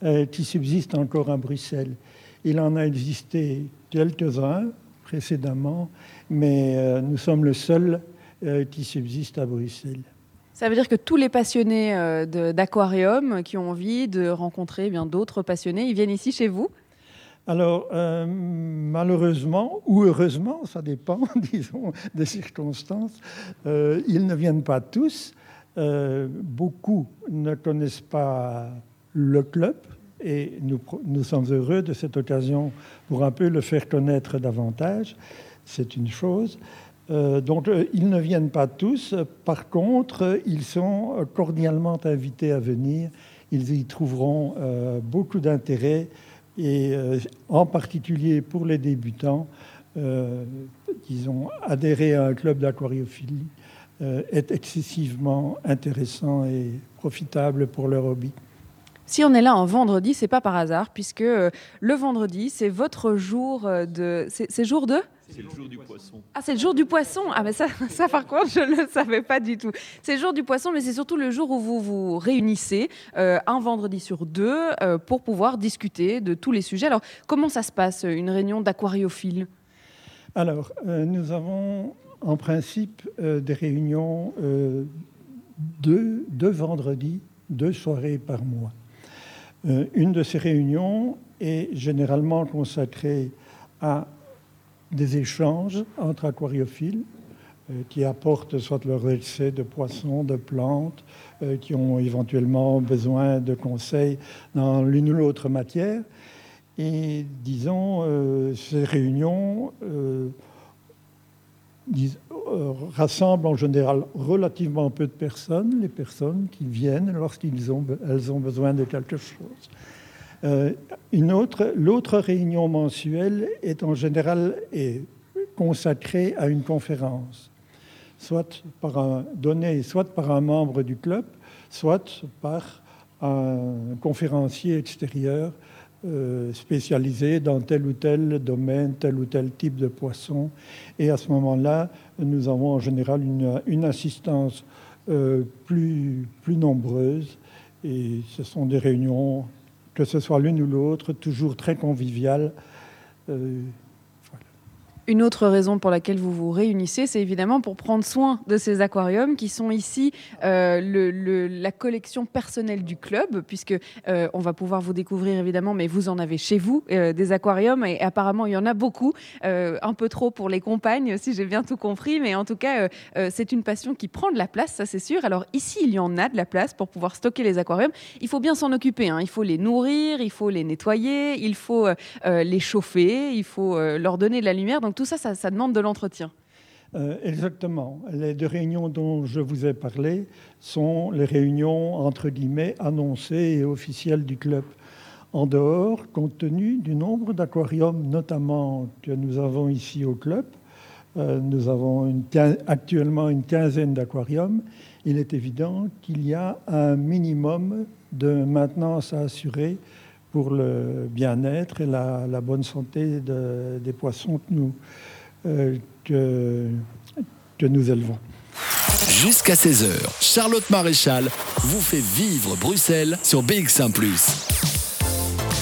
[SPEAKER 7] euh, qui subsiste encore à Bruxelles. Il en a existé quelques-uns précédemment, mais euh, nous sommes le seul euh, qui subsiste à Bruxelles.
[SPEAKER 2] Ça veut dire que tous les passionnés d'aquarium qui ont envie de rencontrer eh bien d'autres passionnés, ils viennent ici chez vous?
[SPEAKER 7] Alors, malheureusement ou heureusement, ça dépend, disons, des circonstances, ils ne viennent pas tous. Euh, beaucoup ne connaissent pas le club et nous, nous, sommes heureux de cette occasion pour un peu le faire connaître davantage. C'est une chose. Euh, donc, euh, ils ne viennent pas tous. Par contre, ils sont cordialement invités à venir. Ils y trouveront beaucoup d'intérêt et en particulier pour les débutants, ils ont adhéré à un club d'aquariophilie est excessivement intéressant et profitable pour leur hobby.
[SPEAKER 2] Si on est là en vendredi, c'est pas par hasard, puisque euh, le vendredi, c'est votre jour euh, de. C'est jour de?
[SPEAKER 8] C'est le jour du poisson.
[SPEAKER 2] Ah, c'est le jour du poisson Ah, mais ça, ça par contre, je ne le savais pas du tout. C'est le jour du poisson, mais c'est surtout le jour où vous vous réunissez, un vendredi sur deux, pour pouvoir discuter de tous les sujets. Alors, comment ça se passe, une réunion d'aquariophiles?
[SPEAKER 7] Alors, nous avons en principe euh, des réunions euh, deux, vendredis, deux soirées par mois. une de ces réunions est généralement consacrée à des échanges entre aquariophiles qui apportent soit leur essai de poissons, de plantes, qui ont éventuellement besoin de conseils dans l'une ou l'autre matière. Et disons, ces réunions euh, rassemble en général relativement peu de personnes, les personnes qui viennent lorsqu'elles ont, besoin de quelque chose. Euh, une autre, l'autre réunion mensuelle est en général consacrée à une conférence, soit par un, donnée soit par un membre du club, soit par un conférencier extérieur euh, spécialisé dans tel ou tel domaine, tel ou tel type de poisson. Et à ce moment-là, nous avons en général une, assistance euh, plus, plus nombreuse. Et ce sont des réunions, que ce soit l'une ou l'autre, toujours très conviviales. Euh,
[SPEAKER 2] une autre raison pour laquelle vous vous réunissez, c'est évidemment pour prendre soin de ces aquariums qui sont ici euh, la collection personnelle du club, puisque euh, on va pouvoir vous découvrir évidemment, mais vous en avez chez vous euh, des aquariums et apparemment il y en a beaucoup, un peu trop pour les compagnes, si j'ai bien tout compris, mais en tout cas c'est une passion qui prend de la place, ça c'est sûr. Alors ici il y en a de la place pour pouvoir stocker les aquariums. Il faut bien s'en occuper, hein. il faut les nourrir, il faut les nettoyer, il faut les chauffer, il faut leur donner de la lumière. Tout ça, ça, demande de l'entretien.
[SPEAKER 7] Euh, exactement. Les deux réunions dont je vous ai parlé sont les réunions entre guillemets annoncées et officielles du club. En dehors, compte tenu du nombre d'aquariums, notamment que nous avons ici au club, euh, nous avons actuellement une quinzaine d'aquariums, il est évident qu'il y a un minimum de maintenance à assurer pour le bien-être et la, bonne santé des poissons que nous, euh, que, nous élevons.
[SPEAKER 3] Jusqu'à 16h, Charlotte Maréchal vous fait vivre Bruxelles sur BX1 ⁇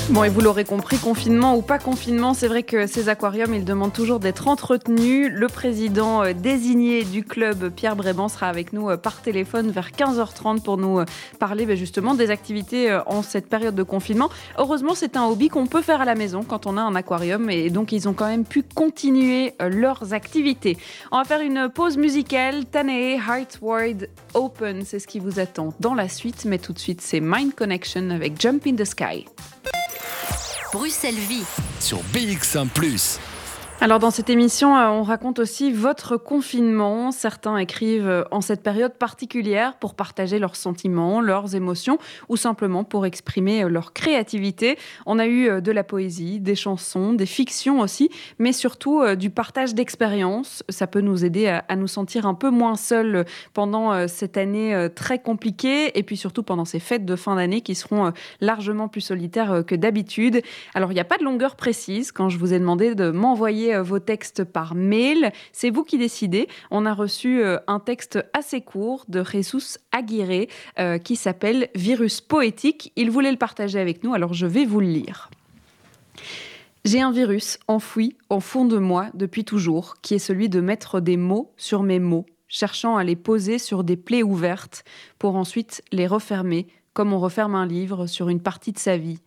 [SPEAKER 2] Bon, et vous l'aurez compris, confinement ou pas confinement, c'est vrai que ces aquariums, ils demandent toujours d'être entretenus. Le président euh, désigné du club, Pierre Bréban, sera avec nous euh, par téléphone vers 15h30 pour nous euh, parler ben, justement des activités en cette période de confinement. Heureusement, c'est un hobby qu'on peut faire à la maison quand on a un aquarium et donc ils ont quand même pu continuer leurs activités. On va faire une pause musicale. Tanae, Heart Wide Open, c'est ce qui vous attend dans la suite, mais tout de suite, c'est Mind Connection avec Jump in the Sky.
[SPEAKER 3] Bruxelles Vie. Sur BX1 ⁇
[SPEAKER 2] alors dans cette émission, euh, on raconte aussi votre confinement. Certains écrivent euh, en cette période particulière pour partager leurs sentiments, leurs émotions ou simplement pour exprimer euh, leur créativité. On a eu de la poésie, des chansons, des fictions aussi, mais surtout du partage d'expériences. Ça peut nous aider à, nous sentir un peu moins seuls pendant cette année très compliquée et puis surtout pendant ces fêtes de fin d'année qui seront largement plus solitaires que d'habitude. Alors il n'y a pas de longueur précise quand je vous ai demandé de m'envoyer euh, vos textes par mail. C'est vous qui décidez. On a reçu euh, un texte assez court de Jesus Aguirre euh, qui s'appelle Virus poétique. Il voulait le partager avec nous, alors je vais vous le lire. J'ai un virus enfoui au fond de moi depuis toujours, qui est celui de mettre des mots sur mes mots, cherchant à les poser sur des plaies ouvertes pour ensuite les refermer comme on referme un livre sur une partie de sa vie.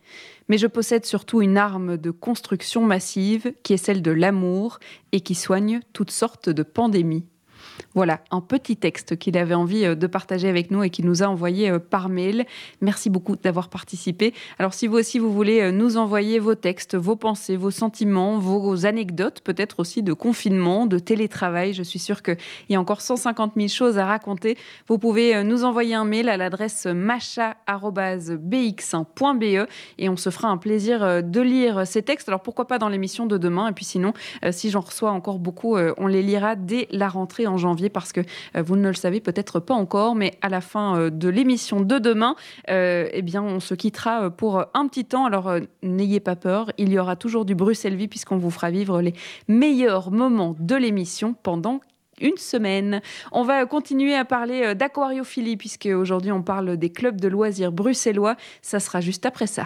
[SPEAKER 2] Mais je possède surtout une arme de construction massive qui est celle de l'amour et qui soigne toutes sortes de pandémies. Voilà, un petit texte qu'il avait envie euh, de partager avec nous et qu'il nous a envoyé euh, par mail. Merci beaucoup d'avoir participé. Alors si vous aussi vous voulez euh, nous envoyer vos textes, vos pensées, vos sentiments, vos anecdotes, peut-être aussi de confinement, de télétravail, je suis sûre qu'il y a encore 150 000 choses à raconter. Vous pouvez nous envoyer un mail à l'adresse macha.bx1.be et on se fera un plaisir de lire ces textes. Alors pourquoi pas dans l'émission de demain et puis sinon, si j'en reçois encore beaucoup, on les lira dès la rentrée en janvier parce que euh, vous ne le savez peut-être pas encore, mais à la fin euh, de l'émission de demain, euh, eh bien, on se quittera pour un petit temps. Alors, n'ayez pas peur, il y aura toujours du Bruxelles Vie puisqu'on vous fera vivre les meilleurs moments de l'émission pendant une semaine. On va continuer à parler d'aquariophilie puisque aujourd'hui on parle des clubs de loisirs bruxellois. Ça sera juste après ça.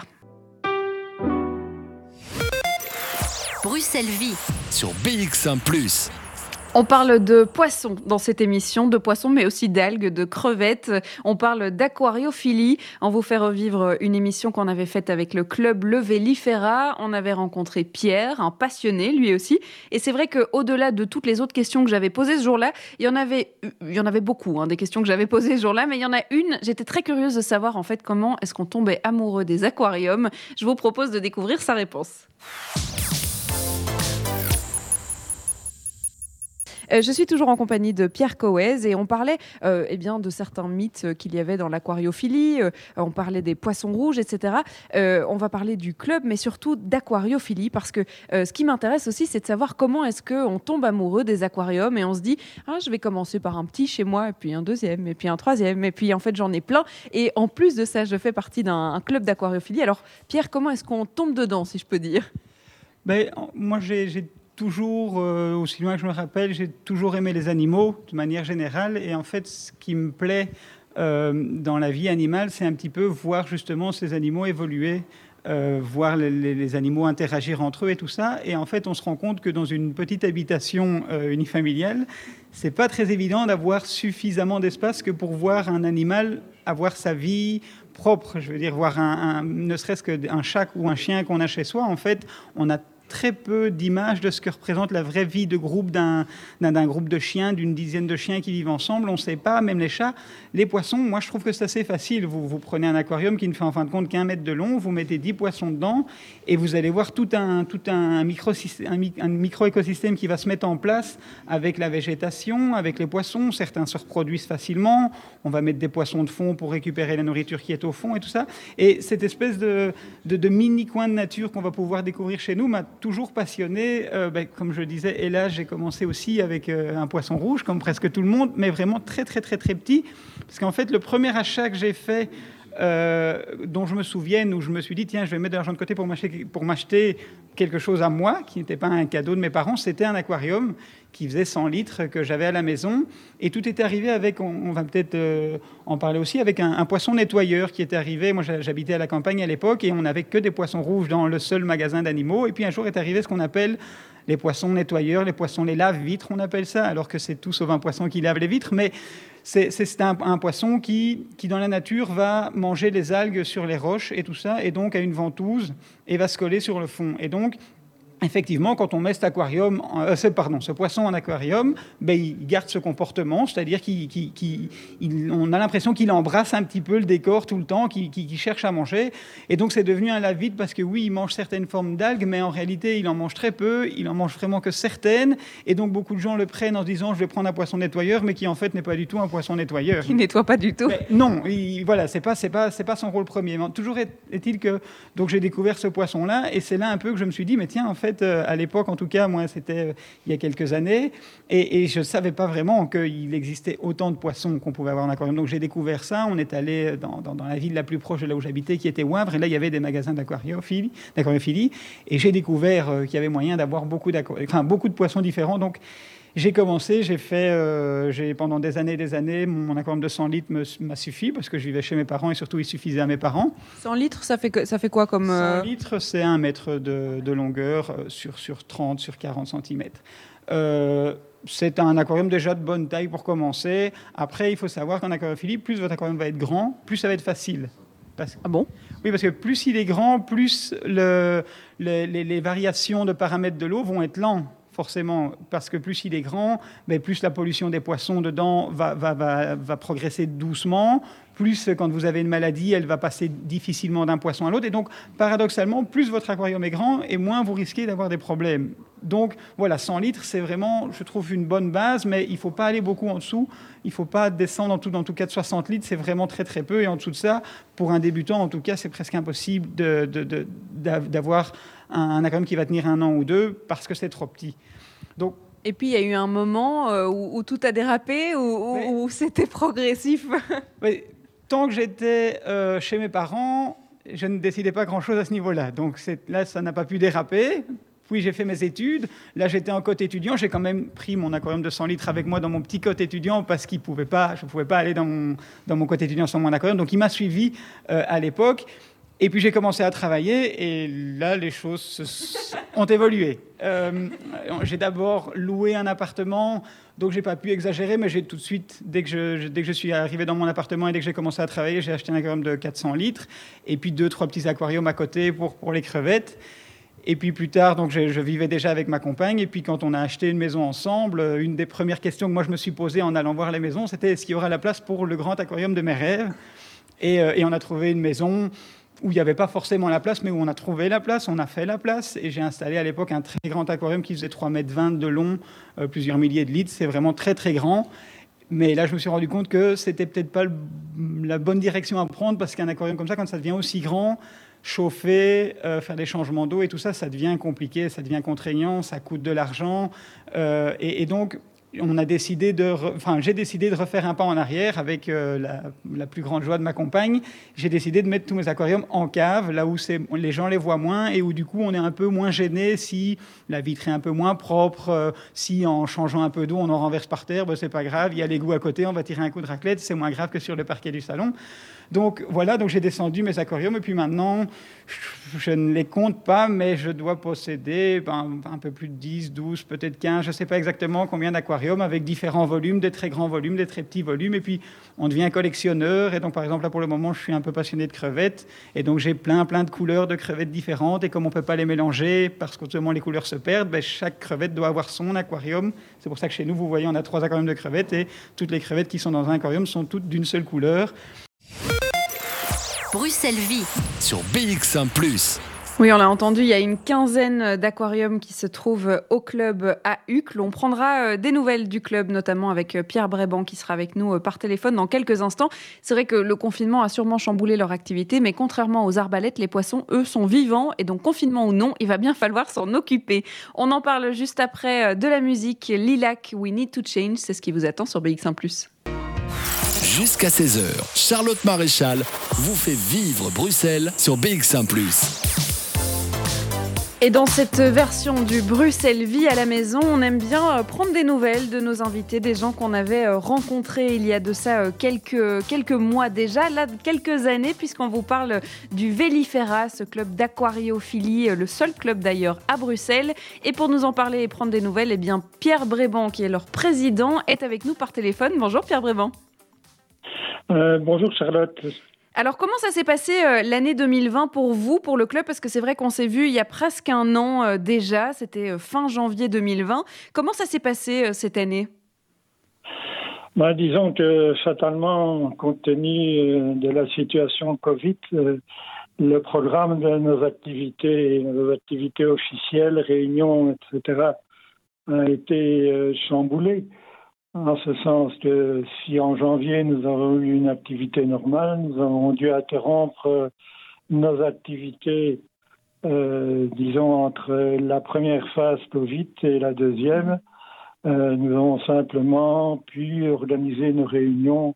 [SPEAKER 3] Bruxelles Vie sur BX1 ⁇
[SPEAKER 2] On parle de poissons dans cette émission, de poissons mais aussi d'algues, de crevettes. On parle d'aquariophilie. On vous fait revivre une émission qu'on avait faite avec le club Levellifera. On avait rencontré Pierre, un passionné lui aussi. Et c'est vrai qu'au-delà de toutes les autres questions que j'avais posées ce jour-là, il y en avait, il y en avait beaucoup, hein, des questions que j'avais posées ce jour-là, mais il y en a une, j'étais très curieuse de savoir en fait comment est-ce qu'on tombait amoureux des aquariums. Je vous propose de découvrir sa réponse. Euh, je suis toujours en compagnie de Pierre Coez et on parlait euh, eh bien, de certains mythes euh, qu'il y avait dans l'aquariophilie. on parlait des poissons rouges, etc. on va parler du club, mais surtout d'aquariophilie parce que ce qui m'intéresse aussi, c'est de savoir comment est-ce qu'on tombe amoureux des aquariums et on se dit ah, je vais commencer par un petit chez moi, et puis un deuxième, et puis un troisième, et puis en fait j'en ai plein. Et en plus de ça, je fais partie d'un club d'aquariophilie. Alors Pierre, comment est-ce qu'on tombe dedans, si je peux dire?
[SPEAKER 1] Ben, moi, j'ai toujours, euh, aussi loin que je me rappelle, j'ai toujours aimé les animaux de manière générale. Et en fait, ce qui me plaît euh, dans la vie animale, c'est un petit peu voir justement ces animaux évoluer. Euh, voir les, animaux interagir entre eux et tout ça. Et en fait, on se rend compte que dans une petite habitation unifamiliale, c'est pas très évident d'avoir suffisamment d'espace que pour voir un animal avoir sa vie propre. Je veux dire, voir un, ne serait-ce qu'un chat ou un chien qu'on a chez soi, en fait, on a très peu d'images de ce que représente la vraie vie de groupe d'un groupe de chiens, d'une dizaine de chiens qui vivent ensemble. On ne sait pas, même les chats. Les poissons, moi je trouve que c'est assez facile. Vous, vous prenez un aquarium qui ne fait en fin de compte qu'un mètre de long, vous mettez 10 poissons dedans et vous allez voir tout un, tout un, micro, un micro-écosystème qui va se mettre en place avec la végétation, avec les poissons. Certains se reproduisent facilement. On va mettre des poissons de fond pour récupérer la nourriture qui est au fond et tout ça. Et cette espèce de, de, de mini coin de nature qu'on va pouvoir découvrir chez nous m'a toujours passionné. Euh, ben, comme je disais, et là, j'ai commencé aussi avec euh, un poisson rouge, comme presque tout le monde, mais vraiment très, très, très, très petit. Parce qu'en fait, le premier achat que j'ai fait, euh, dont je me souvienne, où je me suis dit, tiens, je vais mettre de l'argent de côté pour m'acheter quelque chose à moi, qui n'était pas un cadeau de mes parents, c'était un aquarium qui faisait 100 litres que j'avais à la maison. Et tout était arrivé avec, on, va peut-être euh, en parler aussi, avec un, poisson nettoyeur qui était arrivé. Moi, j'habitais à la campagne à l'époque et on n'avait que des poissons rouges dans le seul magasin d'animaux. Et puis un jour est arrivé ce qu'on appelle les poissons nettoyeurs, les poissons, les lave-vitres, on appelle ça, alors que c'est tout sauf un poisson qui lave les vitres. Mais c'est un, poisson qui, qui, dans la nature, va manger les algues sur les roches et tout ça, et donc a une ventouse et va se coller sur le fond. Et donc, effectivement, quand on met cet aquarium, euh, pardon, ce poisson en aquarium, ben, il garde ce comportement, c'est-à-dire qu'on a l'impression qu'il embrasse un petit peu le décor tout le temps, qu'il cherche à manger. Et donc, c'est devenu un lave-vide parce que oui, il mange certaines formes d'algues, mais en réalité, il en mange très peu, il en mange vraiment que certaines. Et donc, beaucoup de gens le prennent en se disant, je vais prendre un poisson nettoyeur, mais qui en fait n'est pas du tout un poisson nettoyeur.
[SPEAKER 2] Qui nettoie pas du tout.
[SPEAKER 1] non, voilà, c'est pas, pas, pas son rôle premier. Mais toujours est-il que donc j'ai découvert ce poisson-là, et c'est là un peu que je me suis dit, mais tiens, en fait, euh, à l'époque, en tout cas, moi, c'était euh, il y a quelques années, et, je ne savais pas vraiment qu'il existait autant de poissons qu'on pouvait avoir en aquarium. Donc j'ai découvert ça. On est allé dans, la ville la plus proche de là où j'habitais, qui était Wavre, et là, il y avait des magasins d'aquariophilie, et j'ai découvert euh, qu'il y avait moyen d'avoir beaucoup, enfin, beaucoup de poissons différents. Donc j'ai commencé, j'ai fait, euh, j'ai pendant des années et des années, mon aquarium de 100 litres m'a suffi parce que je vivais chez mes parents et surtout il suffisait à mes parents.
[SPEAKER 2] 100 litres, ça fait, ça fait quoi comme... 100
[SPEAKER 1] euh, litres, c'est un mètre de, longueur euh, sur, sur 30, sur 40 cm. c'est un aquarium déjà de bonne taille pour commencer. Après, il faut savoir qu'en aquariophilie, plus votre aquarium va être grand, plus ça va être facile.
[SPEAKER 2] Ah bon?
[SPEAKER 1] Oui, parce que plus il est grand, plus le, les, les, variations de paramètres de l'eau vont être lents forcément, parce que plus il est grand, mais plus la pollution des poissons dedans va, progresser doucement, plus quand vous avez une maladie, elle va passer difficilement d'un poisson à l'autre. Et donc, paradoxalement, plus votre aquarium est grand, et moins vous risquez d'avoir des problèmes. Donc, voilà, 100 litres, c'est vraiment, je trouve, une bonne base, mais il ne faut pas aller beaucoup en dessous. Il ne faut pas descendre en tout cas de 60 litres, c'est vraiment très très peu. Et en dessous de ça, pour un débutant, en tout cas, c'est presque impossible d'avoir un, aquarium qui va tenir un an ou deux parce que c'est trop petit.
[SPEAKER 2] Donc, et puis il y a eu un moment euh, où, tout a dérapé, où, c'était progressif.
[SPEAKER 1] tant que j'étais euh, chez mes parents, je ne décidais pas grand-chose à ce niveau-là. Donc là, ça n'a pas pu déraper. Puis j'ai fait mes études. Là, j'étais en côte étudiant. J'ai quand même pris mon aquarium de 100 litres avec moi dans mon petit côte étudiant parce qu'il pouvait pas, je ne pouvais pas aller dans mon, dans mon côte étudiant sans mon aquarium. Donc il m'a suivi euh, à l'époque. Et puis j'ai commencé à travailler et là les choses ont évolué. Euh, j'ai d'abord loué un appartement, donc j'ai pas pu exagérer, mais j'ai tout de suite, dès que, je, suis arrivé dans mon appartement et dès que j'ai commencé à travailler, j'ai acheté un aquarium de 400 litres et puis deux, trois petits aquariums à côté pour, les crevettes. Et puis plus tard, donc je, vivais déjà avec ma compagne. Et puis quand on a acheté une maison ensemble, une des premières questions que moi je me suis posée en allant voir les maisons, c'était est-ce qu'il y aura la place pour le grand aquarium de mes rêves? Euh, et on a trouvé une maison où il n'y avait pas forcément la place, mais où on a trouvé la place, on a fait la place. Et j'ai installé à l'époque un très grand aquarium qui faisait 3,20 mètres de long, euh, plusieurs milliers de litres. C'est vraiment très, très grand. Mais là, je me suis rendu compte que c'était peut-être pas la bonne direction à prendre parce qu'un aquarium comme ça, quand ça devient aussi grand, chauffer, euh, faire des changements d'eau et tout ça, ça devient compliqué, ça devient contraignant, ça coûte de l'argent. Euh, et, donc, on a décidé de, enfin, j'ai décidé de refaire un pas en arrière avec euh, la, plus grande joie de ma compagne. J'ai décidé de mettre tous mes aquariums en cave, là où les gens les voient moins et où du coup on est un peu moins gêné si la vitre est un peu moins propre, euh, si en changeant un peu d'eau on en renverse par terre, ben, c'est pas grave. Il y a l'égout à côté, on va tirer un coup de raclette, c'est moins grave que sur le parquet du salon. Donc voilà, donc j'ai descendu mes aquariums et puis maintenant, je ne les compte pas, mais je dois posséder ben, un peu plus de 10, 12, peut-être 15, je ne sais pas exactement combien d'aquariums avec différents volumes, des très grands volumes, des très petits volumes. Et puis on devient collectionneur. Et donc par exemple, là pour le moment, je suis un peu passionné de crevettes. Et donc j'ai plein, plein de couleurs de crevettes différentes. Et comme on ne peut pas les mélanger parce qu'autrement les couleurs se perdent, ben, chaque crevette doit avoir son aquarium. C'est pour ça que chez nous, vous voyez, on a trois aquariums de crevettes et toutes les crevettes qui sont dans un aquarium sont toutes d'une seule couleur.
[SPEAKER 3] Bruxelles Vie sur BX1 ⁇
[SPEAKER 2] oui, on l'a entendu, il y a une quinzaine d'aquariums qui se trouvent au club à Uccle. On prendra euh, des nouvelles du club, notamment avec euh, Pierre Bréban qui sera avec nous euh, par téléphone dans quelques instants. C'est vrai que le confinement a sûrement chamboulé leur activité, mais contrairement aux arbalètes, les poissons, eux, sont vivants et donc confinement ou non, il va bien falloir s'en occuper. On en parle juste après de la musique Lilac, We Need to Change, c'est ce qui vous attend sur BX1 ⁇
[SPEAKER 3] Jusqu'à 16h, Charlotte Maréchal vous fait vivre Bruxelles sur BX1 ⁇
[SPEAKER 2] et dans cette version du Bruxelles Vie à la maison, on aime bien prendre des nouvelles de nos invités, des gens qu'on avait rencontrés il y a de ça quelques, quelques mois déjà, là quelques années, puisqu'on vous parle du Vélifera, ce club d'aquariophilie, le seul club d'ailleurs à Bruxelles. Et pour nous en parler et prendre des nouvelles, eh bien Pierre Bréban, qui est leur président, est avec nous par téléphone. Bonjour Pierre Bréban.
[SPEAKER 8] Euh, bonjour Charlotte.
[SPEAKER 2] Alors comment ça s'est passé euh, l'année 2020 pour vous, pour le club? Parce que c'est vrai qu'on s'est vu il y a presque un an euh, déjà, c'était euh, fin janvier 2020. Comment ça s'est passé cette année?
[SPEAKER 8] Bah, Disons que fatalement, compte tenu de la situation Covid, le programme de nos activités, nos activités officielles, réunions, etc., a été chamboulé. En ce sens que si en janvier nous avons eu une activité normale, nous avons dû interrompre nos activités, euh, disons, entre la première phase Covid et la deuxième. Euh, nous avons simplement pu organiser nos réunions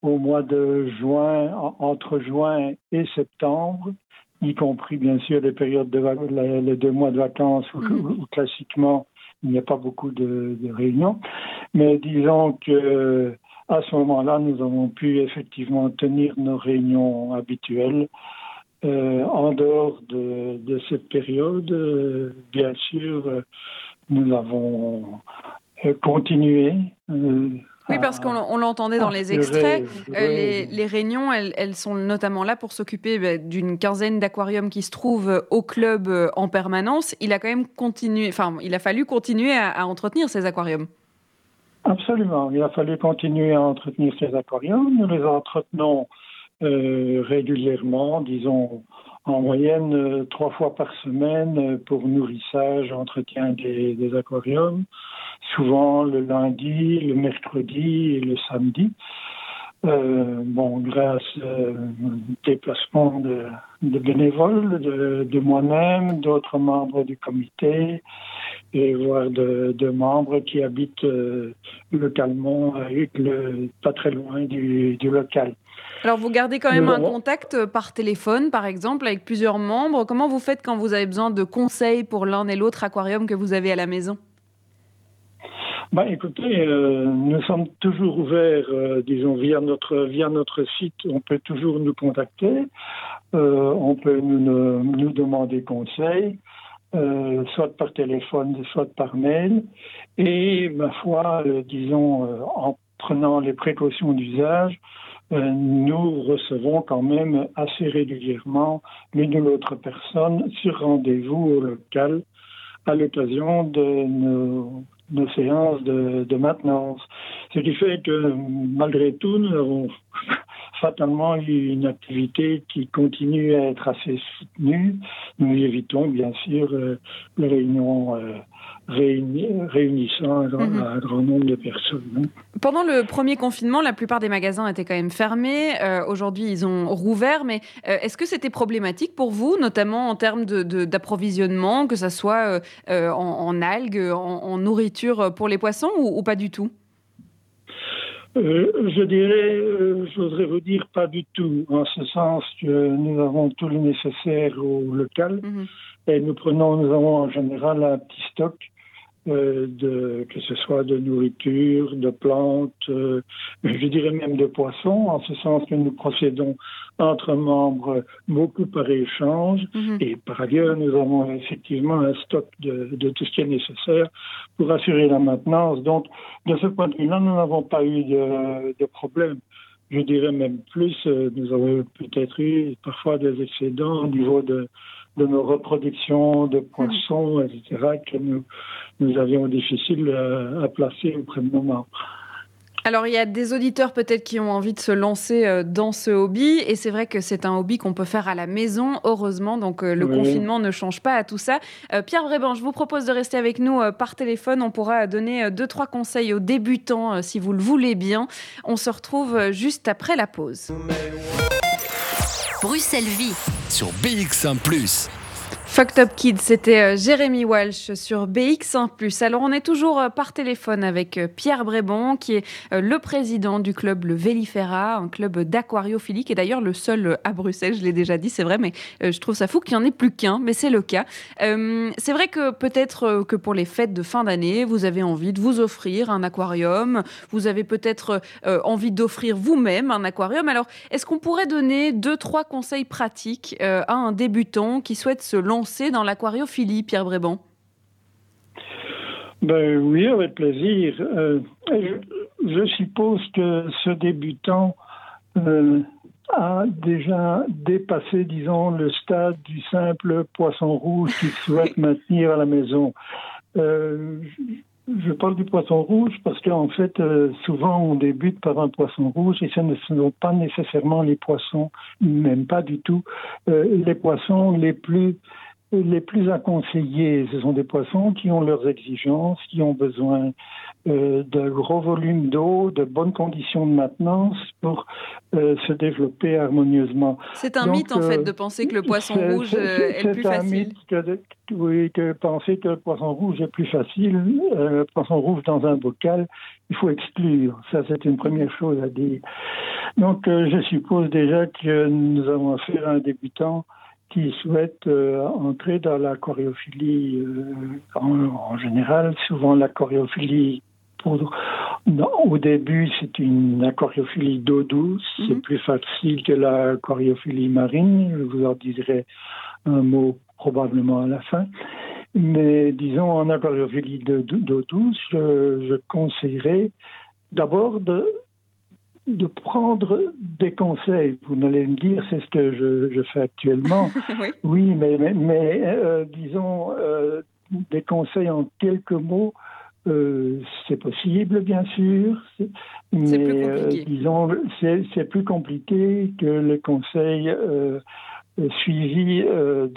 [SPEAKER 8] au mois de juin, entre juin et septembre, y compris bien sûr les périodes de les deux mois de vacances où, où classiquement il n'y a pas beaucoup de, réunions. Mais disons que à ce moment-là, nous avons pu effectivement tenir nos réunions habituelles. Euh, en dehors de, de cette période, euh, bien sûr, euh, nous avons continué
[SPEAKER 2] oui, parce qu'on l'entendait dans les extraits. Les, les, réunions, elles, elles, sont notamment là pour s'occuper bah, d'une quinzaine d'aquariums qui se trouvent au club en permanence. Il a quand même continué, enfin, il a fallu continuer à, à, entretenir ces aquariums.
[SPEAKER 8] Absolument, il a fallu continuer à entretenir ces aquariums. Nous les entretenons euh, régulièrement, disons en moyenne euh, trois fois par semaine pour nourrissage, entretien des, aquariums souvent le lundi, le mercredi et le samedi. Euh, bon, grâce euh, déplacement de, de bénévoles, de, de moi-même, d'autres membres du comité, et voire de, de membres qui habitent euh, localement, le, pas très loin du, du, local.
[SPEAKER 2] Alors, vous gardez quand même un contact par téléphone, par exemple, avec plusieurs membres. Comment vous faites quand vous avez besoin de conseils pour l'un et l'autre aquarium que vous avez à la maison?
[SPEAKER 7] Bah, Écoutez, euh, nous sommes toujours ouverts, euh, disons, via notre, via notre site. On peut toujours nous contacter. Euh, on peut nous, nous demander conseil, soit par téléphone, soit par mail. Et, ma foi, disons, en prenant les précautions d'usage, nous recevons quand même assez régulièrement l'une ou l'autre personne sur rendez-vous au local à l'occasion de nos, séances de, de, maintenance. Ce qui fait que malgré tout, nous avons fatalement eu une activité qui continue à être assez soutenue. Nous évitons bien sûr euh, les réunions euh, réunissant un grand, mhm. un grand, nombre de personnes. Hein.
[SPEAKER 2] Pendant le premier confinement, la plupart des magasins étaient quand même fermés. Euh, aujourd'hui, ils ont rouvert. Mais euh, est-ce que c'était problématique pour vous, notamment en termes d'approvisionnement, de, que ce soit euh, en, algues, en, nourriture pour les poissons, ou, ou pas du tout?
[SPEAKER 7] Je dirais, je voudrais vous dire pas du tout, en ce sens que nous avons tout le nécessaire au local mhm. et nous prenons, nous avons en général un petit stock euh, de, que ce soit de nourriture, de plantes, euh, je dirais même de poissons, en ce sens que nous procédons entre membres beaucoup par échange. Mhm. Et par ailleurs, nous avons effectivement un stock de, de, tout ce qui est nécessaire pour assurer la maintenance. Donc, de ce point de vue-là, nous n'avons pas eu de, de problème je dirais même plus, euh, nous avons peut-être eu parfois des excédents au niveau de, de nos reproductions de poissons, etc., que nous, nous avions difficile à, placer auprès de nos membres.
[SPEAKER 2] Alors, il y a des auditeurs peut-être qui ont envie de se lancer euh, dans ce hobby, et c'est vrai que c'est un hobby qu'on peut faire à la maison, heureusement, donc euh, le confinement ne change pas à tout ça. Euh, Pierre Bréban, je vous propose de rester avec nous par téléphone. On pourra donner deux, trois conseils aux débutants si vous le voulez bien. On se retrouve juste après la pause.
[SPEAKER 3] Bruxelles Vie sur BX1 ⁇
[SPEAKER 2] Fucked Up Kids, c'était euh, Jérémy Walsh sur BX1+. Alors on est toujours euh, par téléphone avec euh, Pierre Brébon, qui est le président du club Le Vélifera, un club d'aquariophilie, qui est d'ailleurs le seul à Bruxelles, je l'ai déjà dit, c'est vrai, mais je trouve ça fou qu'il n'y en ait plus qu'un, mais c'est le cas. c'est vrai que peut-être que pour les fêtes de fin d'année, vous avez envie de vous offrir un aquarium, vous avez peut-être envie d'offrir vous-même un aquarium. Alors, est-ce qu'on pourrait donner deux, trois conseils pratiques à un débutant qui souhaite se lancer dans l'aquariophilie, Pierre Bréban?
[SPEAKER 7] Ben oui, avec plaisir. Euh, je, suppose que ce débutant euh, a déjà dépassé, disons, le stade du simple poisson rouge qu'il souhaite maintenir à la maison. Euh, je parle du poisson rouge parce qu'en fait, souvent on débute par un poisson rouge et ce ne sont pas nécessairement les poissons, même pas du tout, les poissons les plus les plus à conseiller, ce sont des poissons qui ont leurs exigences, qui ont besoin euh, de gros volumes d'eau, de bonnes conditions de maintenance pour euh, se développer harmonieusement.
[SPEAKER 2] C'est un mythe en fait de penser que le poisson rouge est, le plus facile. C'est un mythe
[SPEAKER 7] que, oui, que penser que le poisson rouge est plus facile. Euh, le poisson rouge dans un bocal, il faut exclure. Ça, c'est une première chose à dire. Donc, je suppose déjà que nous avons affaire à un débutant qui souhaitent euh, entrer dans la choréophilie euh, en, général. Souvent, la choréophilie, pour, au début, c'est une choréophilie d'eau douce. Mhm. C'est plus facile que la choréophilie marine. Je vous en dirai un mot probablement à la fin. Mais disons, en aquariophilie d'eau douce, je, je conseillerais d'abord de de prendre des conseils. Vous n'allez me dire, c'est ce que je, fais actuellement. oui. mais, mais, euh, disons, euh, des conseils en quelques mots, euh, c'est possible, bien sûr.
[SPEAKER 2] Mais
[SPEAKER 7] disons, c'est plus compliqué que les conseils suivis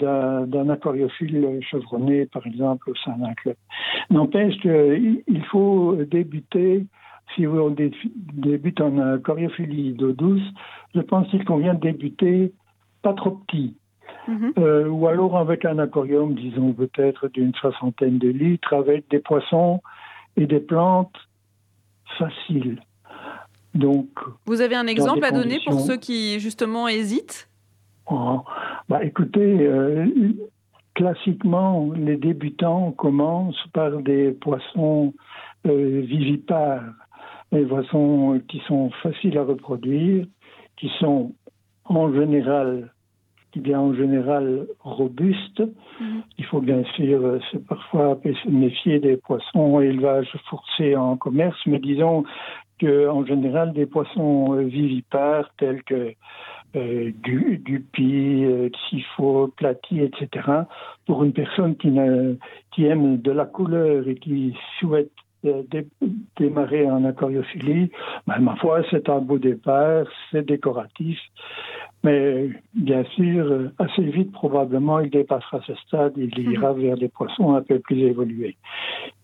[SPEAKER 7] d'un aquariophile chevronné, par exemple, au sein d'un club. N'empêche qu'il faut débuter si on débute en choréophilie d'eau douce, je pense qu'il convient de débuter pas trop petit. Mhm. Euh, ou alors avec un aquarium, disons peut-être d'une soixantaine de litres, avec des poissons et des plantes faciles. Donc,
[SPEAKER 2] Vous avez un exemple à donner pour ceux qui justement hésitent?
[SPEAKER 7] Oh, bah, Écoutez, euh, classiquement, les débutants commencent par des poissons vivipares, des poissons qui sont faciles à reproduire, qui sont en général qui bien en général robuste. Mhm. Il faut bien sûr euh, parfois se méfier des poissons élevage forcé en commerce, mais disons que en général des poissons euh, vivipares tels que euh, du, du pie, euh, sifo, platy, etc. Pour une personne qui, qui aime de la couleur et qui souhaite démarrer en aquariophilie, ben, ma foi, c'est un beau départ, c'est décoratif. Mais bien sûr, assez vite, probablement, il dépassera ce stade, il mhm. ira vers des poissons un peu plus évolués.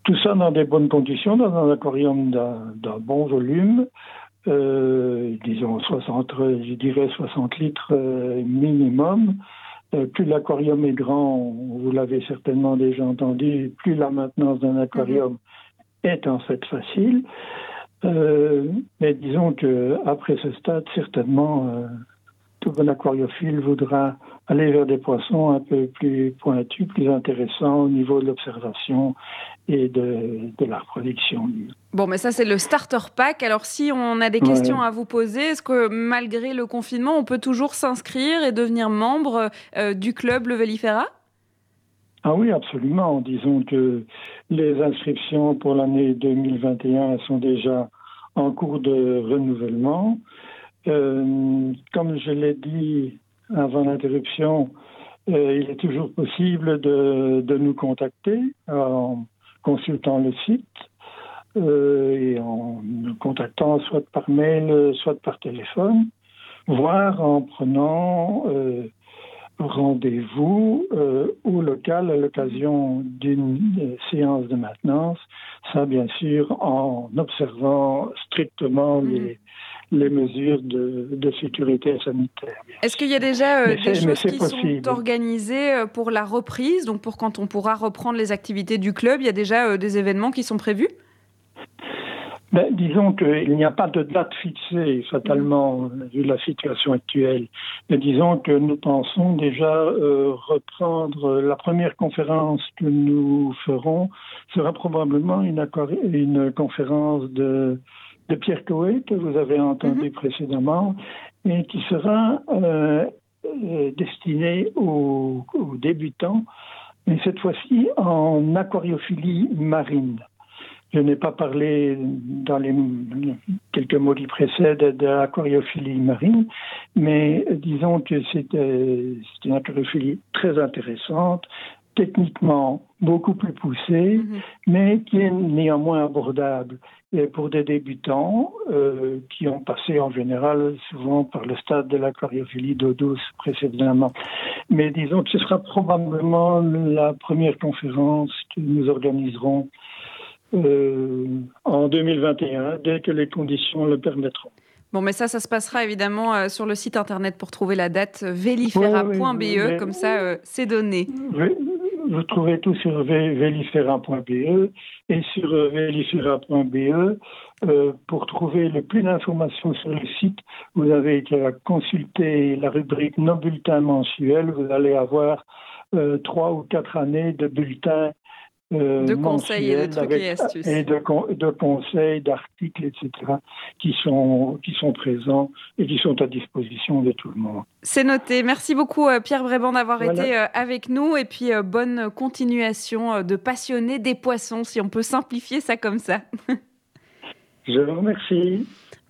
[SPEAKER 7] Tout ça dans des bonnes conditions, dans un aquarium d'un bon volume, euh, disons 60, je dirais 60 litres euh, minimum. Euh, plus l'aquarium est grand, vous l'avez certainement déjà entendu, plus la maintenance d'un aquarium mhm est en fait facile. Euh, mais disons que après ce stade, certainement, euh, tout bon aquariophile voudra aller vers des poissons un peu plus pointus, plus intéressants au niveau de l'observation et de, la reproduction.
[SPEAKER 2] Bon, mais ça, c'est le starter pack. Alors, si on a des questions à vous poser, est-ce que malgré le confinement, on peut toujours s'inscrire et devenir membre euh, du club Le Vélifera
[SPEAKER 7] ah oui, absolument. Disons que les inscriptions pour l'année 2021 sont déjà en cours de renouvellement. Euh, comme je l'ai dit avant l'interruption, euh, il est toujours possible de, de, nous contacter en consultant le site euh, et en nous contactant soit par mail, soit par téléphone, voire en prenant rendez-vous euh, au local à l'occasion d'une séance de maintenance, ça bien sûr en observant strictement mhm. les, les mesures de, de sécurité sanitaire.
[SPEAKER 2] Est-ce qu'il y a déjà euh, des choses qui sont organisées euh, pour la reprise, donc pour quand on pourra reprendre les activités du club, il y a déjà des événements qui sont prévus?
[SPEAKER 7] Ben, disons qu'il n'y a pas de date fixée, fatalement, vu la situation actuelle. Mais disons que nous pensons déjà euh, reprendre la première conférence que nous ferons sera probablement une, une conférence de, de Pierre Coé, que vous avez entendu mhm. précédemment, et qui sera euh, destinée aux, aux débutants, mais cette fois-ci en aquariophilie marine. Je n'ai pas parlé dans les quelques mots qui précèdent de l'aquariophilie marine, mais disons que c'est une aquariophilie très intéressante, techniquement beaucoup plus poussée, mhm. mais qui est néanmoins abordable et pour des débutants euh, qui ont passé en général souvent par le stade de l'aquariophilie d'eau douce précédemment. Mais disons que ce sera probablement la première conférence que nous organiserons euh, en 2021, dès que les conditions le permettront.
[SPEAKER 2] Bon, mais ça, ça se passera évidemment euh, sur le site internet pour trouver la date velifera.be, comme ça, euh, c'est donné.
[SPEAKER 7] Vous trouvez tout sur velifera.be et sur velifera.be. pour trouver le plus d'informations sur le site, vous avez qu'à consulter la rubrique Nos bulletins mensuels. Vous allez avoir trois ou quatre années de bulletins
[SPEAKER 2] euh, de conseils et de trucs et astuces.
[SPEAKER 7] Et de, de conseils, d'articles, etc., qui sont, qui sont présents et qui sont à disposition de tout le monde.
[SPEAKER 2] C'est noté. Merci beaucoup, euh, Pierre Bréban, d'avoir été euh, avec nous. Et puis, bonne continuation de passionner des poissons, si on peut simplifier ça comme ça.
[SPEAKER 7] Je vous remercie.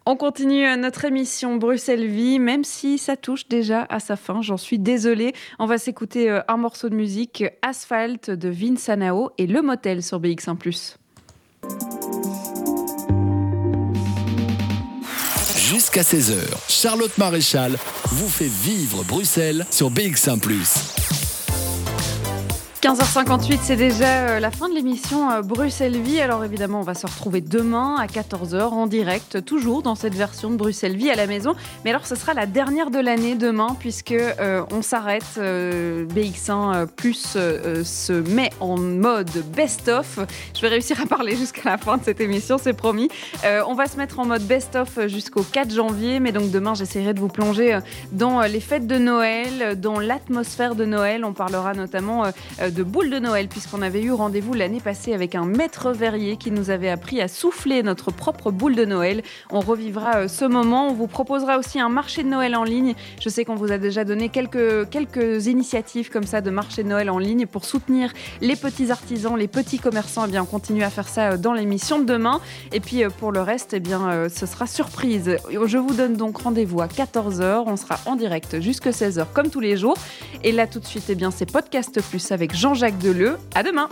[SPEAKER 2] On continue notre émission Bruxelles Vie, même si ça touche déjà à sa fin, j'en suis désolée. On va s'écouter euh, un morceau de musique, Asphalt de Vince Anao et Le Motel sur BX1 ⁇
[SPEAKER 3] Jusqu'à 16h, Charlotte Maréchal vous fait vivre Bruxelles sur BX1 ⁇
[SPEAKER 2] 15h58, c'est déjà euh, la fin de l'émission euh, Bruxelles Vie. Alors évidemment, on va se retrouver demain à 14h en direct, toujours dans cette version de Bruxelles Vie à la maison. Mais alors, ce sera la dernière de l'année demain, puisque euh, on s'arrête. BX1 Plus se met en mode best-of. Je vais réussir à parler jusqu'à la fin de cette émission, c'est promis. on va se mettre en mode best-of jusqu'au 4 janvier. Mais donc demain, j'essaierai de vous plonger dans les fêtes de Noël, dans l'atmosphère de Noël. On parlera notamment boules de Noël, puisqu'on avait eu rendez-vous l'année passée avec un maître verrier qui nous avait appris à souffler notre propre boule de Noël. On revivra ce moment. On vous proposera aussi un marché de Noël en ligne. Je sais qu'on vous a déjà donné quelques, quelques initiatives comme ça de marché de Noël en ligne pour soutenir les petits artisans, les petits commerçants. Eh bien, on continue à faire ça dans l'émission de demain. Et puis pour le reste, eh bien, ce sera surprise. Je vous donne donc rendez-vous à 14h. On sera en direct jusqu'à 16h comme tous les jours. Et là, tout de suite, eh bien, c'est Podcast Plus avec Jean-Jacques Deleu. À demain!